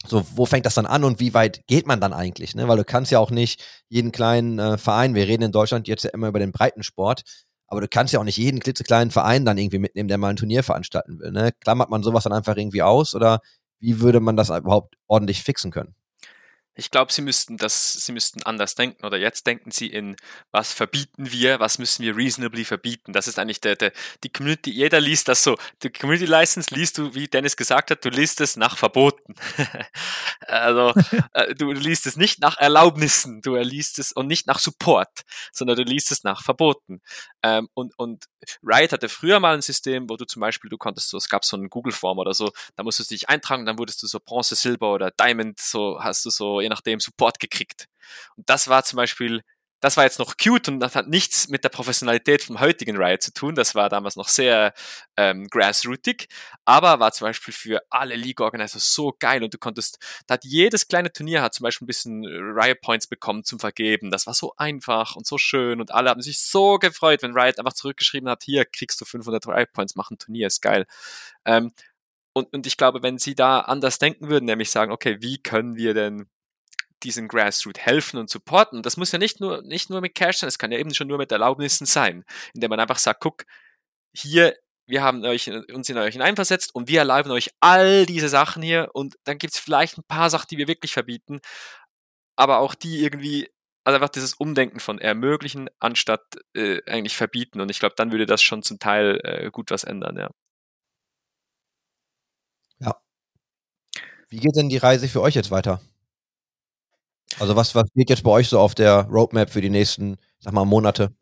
So, wo fängt das dann an und wie weit geht man dann eigentlich? Ne? Weil du kannst ja auch nicht jeden kleinen äh, Verein, wir reden in Deutschland jetzt ja immer über den Breitensport, aber du kannst ja auch nicht jeden klitzekleinen Verein dann irgendwie mitnehmen, der mal ein Turnier veranstalten will. Ne? Klammert man sowas dann einfach irgendwie aus oder wie würde man das überhaupt ordentlich fixen können? Ich glaube, sie müssten das, sie müssten anders denken. Oder jetzt denken sie in, was verbieten wir, was müssen wir reasonably verbieten. Das ist eigentlich der, der, die Community, jeder liest das so. Die Community License liest du, wie Dennis gesagt hat, du liest es nach Verboten. also, äh, du liest es nicht nach Erlaubnissen, du liest es und nicht nach Support, sondern du liest es nach Verboten. Ähm, und, und Riot hatte früher mal ein System, wo du zum Beispiel, du konntest so, es gab so einen Google-Form oder so, da musstest du dich eintragen, dann wurdest du so Bronze, Silber oder Diamond, so hast du so, je nachdem, Support gekriegt. Und das war zum Beispiel das war jetzt noch cute und das hat nichts mit der Professionalität vom heutigen Riot zu tun. Das war damals noch sehr ähm, grassrootig, aber war zum Beispiel für alle League-Organizer so geil und du konntest, da hat jedes kleine Turnier hat zum Beispiel ein bisschen Riot Points bekommen zum Vergeben. Das war so einfach und so schön und alle haben sich so gefreut, wenn Riot einfach zurückgeschrieben hat, hier kriegst du 500 Riot Points, mach ein Turnier, ist geil. Ähm, und, und ich glaube, wenn sie da anders denken würden, nämlich sagen, okay, wie können wir denn diesen Grassroot helfen und supporten. Das muss ja nicht nur, nicht nur mit Cash sein, es kann ja eben schon nur mit Erlaubnissen sein, indem man einfach sagt, guck, hier, wir haben euch, uns in euch hineinversetzt und wir erlauben euch all diese Sachen hier und dann gibt es vielleicht ein paar Sachen, die wir wirklich verbieten, aber auch die irgendwie, also einfach dieses Umdenken von ermöglichen anstatt äh, eigentlich verbieten und ich glaube, dann würde das schon zum Teil äh, gut was ändern, ja. Ja. Wie geht denn die Reise für euch jetzt weiter? Also was, was geht jetzt bei euch so auf der Roadmap für die nächsten, sag mal, Monate?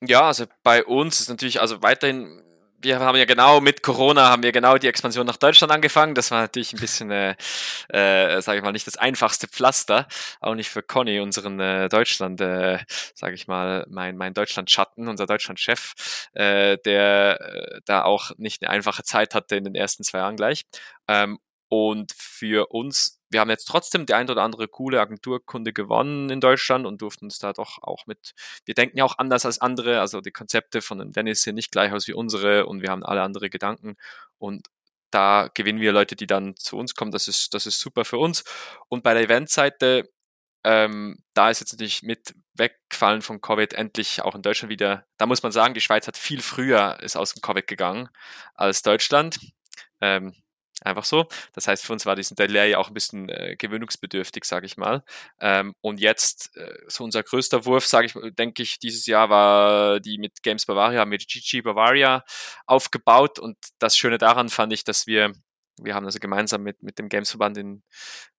Ja, also bei uns ist natürlich, also weiterhin, wir haben ja genau mit Corona haben wir genau die Expansion nach Deutschland angefangen. Das war natürlich ein bisschen, äh, äh, sage ich mal, nicht das einfachste Pflaster, auch nicht für Conny, unseren äh, Deutschland, äh, sage ich mal, mein mein Deutschland-Schatten, unser Deutschland-Chef, äh, der äh, da auch nicht eine einfache Zeit hatte in den ersten zwei Jahren gleich. Ähm, und für uns, wir haben jetzt trotzdem die ein oder andere coole Agenturkunde gewonnen in Deutschland und durften uns da doch auch mit, wir denken ja auch anders als andere, also die Konzepte von dem Dennis sehen nicht gleich aus wie unsere und wir haben alle andere Gedanken und da gewinnen wir Leute, die dann zu uns kommen. Das ist, das ist super für uns. Und bei der Eventseite, ähm, da ist jetzt natürlich mit Wegfallen von Covid endlich auch in Deutschland wieder, da muss man sagen, die Schweiz hat viel früher ist aus dem Covid gegangen als Deutschland. Ähm, Einfach so. Das heißt, für uns war diesen Delay auch ein bisschen äh, gewöhnungsbedürftig, sage ich mal. Ähm, und jetzt, äh, so unser größter Wurf, sage ich, denke ich, dieses Jahr war die mit Games Bavaria, mit GG Bavaria aufgebaut. Und das Schöne daran fand ich, dass wir wir haben also gemeinsam mit, mit dem Gamesverband in,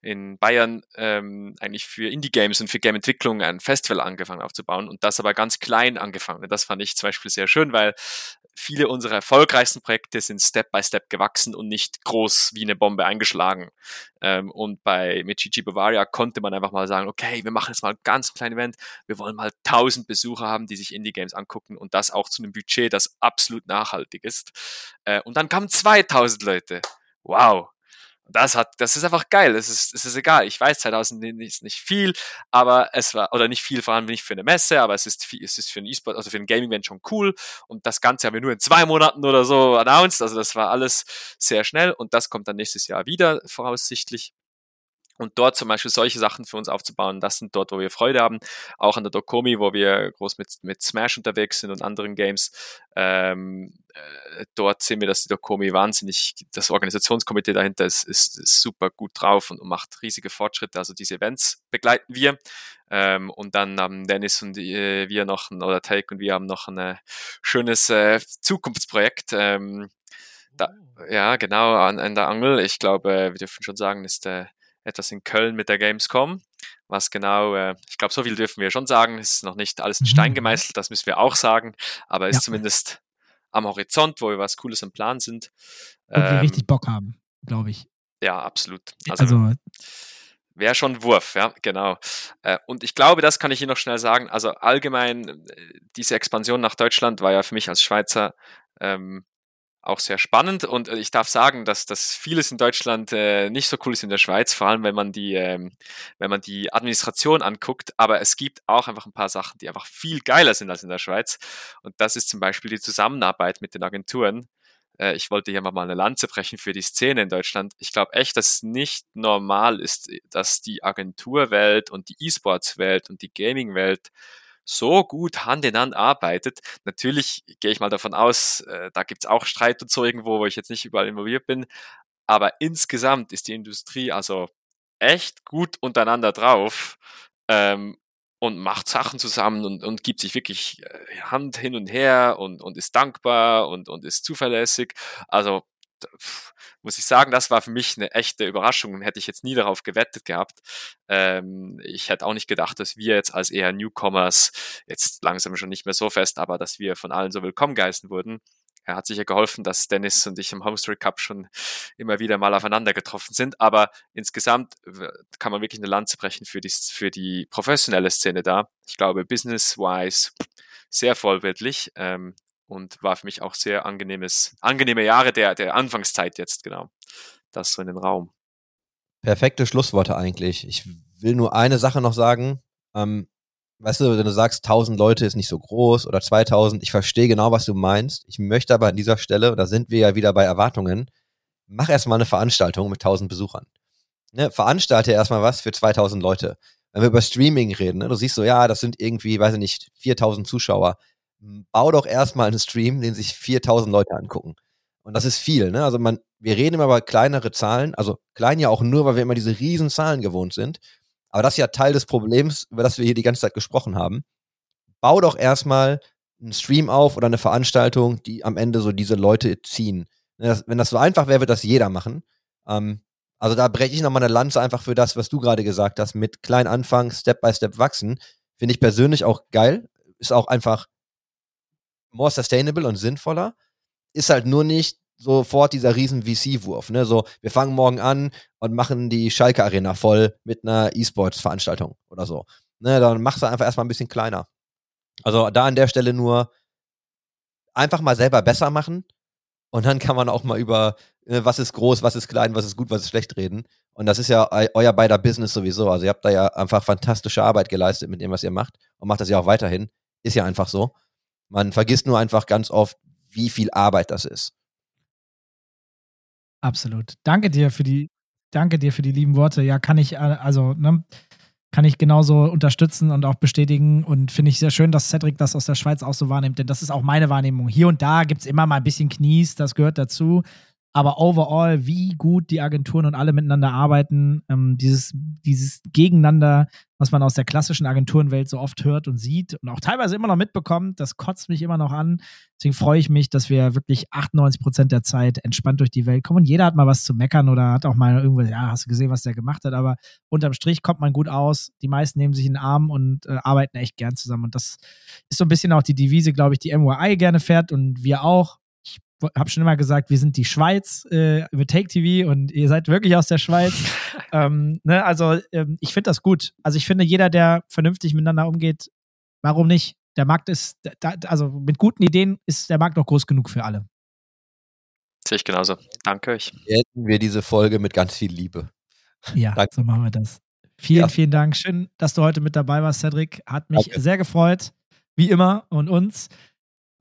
in Bayern ähm, eigentlich für Indie-Games und für Game-Entwicklung ein Festival angefangen aufzubauen und das aber ganz klein angefangen. Und das fand ich zum Beispiel sehr schön, weil viele unserer erfolgreichsten Projekte sind Step by Step gewachsen und nicht groß wie eine Bombe eingeschlagen. Ähm, und bei mit Gigi Bavaria konnte man einfach mal sagen, okay, wir machen jetzt mal ein ganz kleines Event, wir wollen mal 1000 Besucher haben, die sich Indie-Games angucken und das auch zu einem Budget, das absolut nachhaltig ist. Äh, und dann kamen 2000 Leute. Wow, das hat, das ist einfach geil. Es ist, es ist egal. Ich weiß, 2000 ist nicht viel, aber es war, oder nicht viel, vor allem nicht für eine Messe, aber es ist, viel, es ist für ein E-Sport, also für ein Gaming-Event schon cool. Und das Ganze haben wir nur in zwei Monaten oder so announced. Also das war alles sehr schnell und das kommt dann nächstes Jahr wieder, voraussichtlich. Und dort zum Beispiel solche Sachen für uns aufzubauen, das sind dort, wo wir Freude haben. Auch an der Dokomi, wo wir groß mit, mit Smash unterwegs sind und anderen Games. Ähm, äh, dort sehen wir, dass die Dokomi wahnsinnig, das Organisationskomitee dahinter ist, ist, ist super gut drauf und, und, macht riesige Fortschritte. Also diese Events begleiten wir. Ähm, und dann haben Dennis und äh, wir noch, ein, oder Take und wir haben noch ein äh, schönes äh, Zukunftsprojekt. Ähm, da, oh. ja, genau, an, an der Angel. Ich glaube, wir dürfen schon sagen, ist der etwas in Köln mit der Gamescom. Was genau, äh, ich glaube, so viel dürfen wir schon sagen. Es ist noch nicht alles in Stein mhm. gemeißelt, das müssen wir auch sagen, aber ist ja. zumindest am Horizont, wo wir was Cooles im Plan sind. Und ähm, wir richtig Bock haben, glaube ich. Ja, absolut. Also, also wäre schon Wurf, ja, genau. Äh, und ich glaube, das kann ich Ihnen noch schnell sagen. Also allgemein, äh, diese Expansion nach Deutschland war ja für mich als Schweizer ähm, auch sehr spannend und äh, ich darf sagen, dass das vieles in Deutschland äh, nicht so cool ist in der Schweiz, vor allem wenn man die, ähm, wenn man die Administration anguckt. Aber es gibt auch einfach ein paar Sachen, die einfach viel geiler sind als in der Schweiz. Und das ist zum Beispiel die Zusammenarbeit mit den Agenturen. Äh, ich wollte hier mal eine Lanze brechen für die Szene in Deutschland. Ich glaube echt, dass es nicht normal ist, dass die Agenturwelt und die E-Sports-Welt und die Gaming-Welt so gut Hand in Hand arbeitet. Natürlich gehe ich mal davon aus, äh, da gibt es auch Streit und so irgendwo, wo ich jetzt nicht überall involviert bin. Aber insgesamt ist die Industrie also echt gut untereinander drauf ähm, und macht Sachen zusammen und, und gibt sich wirklich äh, Hand hin und her und, und ist dankbar und, und ist zuverlässig. Also muss ich sagen, das war für mich eine echte Überraschung. Hätte ich jetzt nie darauf gewettet gehabt. Ähm, ich hätte auch nicht gedacht, dass wir jetzt als eher Newcomers jetzt langsam schon nicht mehr so fest, aber dass wir von allen so willkommen geheißen wurden. Er hat sicher geholfen, dass Dennis und ich im Homestory Cup schon immer wieder mal aufeinander getroffen sind. Aber insgesamt kann man wirklich eine Lanze brechen für die, für die professionelle Szene da. Ich glaube, business-wise sehr vollbildlich. Ähm, und war für mich auch sehr angenehmes, angenehme Jahre der, der Anfangszeit jetzt, genau. Das so in den Raum. Perfekte Schlussworte eigentlich. Ich will nur eine Sache noch sagen. Ähm, weißt du, wenn du sagst, 1000 Leute ist nicht so groß oder 2000, ich verstehe genau, was du meinst. Ich möchte aber an dieser Stelle, da sind wir ja wieder bei Erwartungen, mach erstmal eine Veranstaltung mit 1000 Besuchern. Ne, veranstalte erstmal was für 2000 Leute. Wenn wir über Streaming reden, ne, du siehst so, ja, das sind irgendwie, weiß ich nicht, 4000 Zuschauer bau doch erstmal einen Stream, den sich 4000 Leute angucken. Und das ist viel, ne? Also man, wir reden immer über kleinere Zahlen, also klein ja auch nur, weil wir immer diese riesen Zahlen gewohnt sind. Aber das ist ja Teil des Problems, über das wir hier die ganze Zeit gesprochen haben. Bau doch erstmal einen Stream auf oder eine Veranstaltung, die am Ende so diese Leute ziehen. Wenn das so einfach wäre, würde das jeder machen. Ähm, also da breche ich nochmal eine Lanze einfach für das, was du gerade gesagt hast, mit klein anfangen, Step by Step wachsen. Finde ich persönlich auch geil. Ist auch einfach more sustainable und sinnvoller. Ist halt nur nicht sofort dieser riesen VC-Wurf. Ne? So, wir fangen morgen an und machen die Schalke Arena voll mit einer E-Sports-Veranstaltung oder so. Ne? Dann machst du einfach erstmal ein bisschen kleiner. Also da an der Stelle nur einfach mal selber besser machen und dann kann man auch mal über ne, was ist groß, was ist klein, was ist gut, was ist schlecht reden. Und das ist ja euer beider Business sowieso. Also ihr habt da ja einfach fantastische Arbeit geleistet mit dem, was ihr macht und macht das ja auch weiterhin. Ist ja einfach so. Man vergisst nur einfach ganz oft, wie viel Arbeit das ist. Absolut. Danke dir für die, danke dir für die lieben Worte. Ja, kann ich, äh, also, ne, kann ich genauso unterstützen und auch bestätigen. Und finde ich sehr schön, dass Cedric das aus der Schweiz auch so wahrnimmt, denn das ist auch meine Wahrnehmung. Hier und da gibt es immer mal ein bisschen Knies, das gehört dazu. Aber overall, wie gut die Agenturen und alle miteinander arbeiten, ähm, dieses, dieses Gegeneinander, was man aus der klassischen Agenturenwelt so oft hört und sieht und auch teilweise immer noch mitbekommt, das kotzt mich immer noch an. Deswegen freue ich mich, dass wir wirklich 98 Prozent der Zeit entspannt durch die Welt kommen. Und jeder hat mal was zu meckern oder hat auch mal irgendwo, ja, hast du gesehen, was der gemacht hat. Aber unterm Strich kommt man gut aus. Die meisten nehmen sich in den Arm und äh, arbeiten echt gern zusammen. Und das ist so ein bisschen auch die Devise, glaube ich, die MYI gerne fährt und wir auch habe schon immer gesagt, wir sind die Schweiz äh, über Take TV und ihr seid wirklich aus der Schweiz. ähm, ne, also ähm, ich finde das gut. Also ich finde, jeder, der vernünftig miteinander umgeht, warum nicht? Der Markt ist, da, also mit guten Ideen ist der Markt noch groß genug für alle. Sehe ich genauso. Danke euch. Hätten wir diese Folge mit ganz viel Liebe. Ja, Danke. so machen wir das. Vielen, ja. vielen Dank. Schön, dass du heute mit dabei warst, Cedric. Hat mich Danke. sehr gefreut. Wie immer und uns.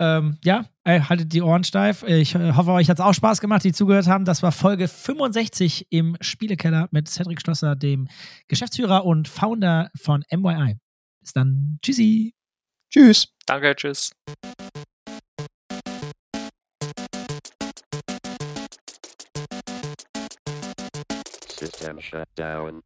Ähm, ja, äh, haltet die Ohren steif. Ich äh, hoffe, euch hat es auch Spaß gemacht, die zugehört haben. Das war Folge 65 im Spielekeller mit Cedric Schlosser, dem Geschäftsführer und Founder von MYI. Bis dann. Tschüssi. Tschüss. Danke, tschüss. System shut down.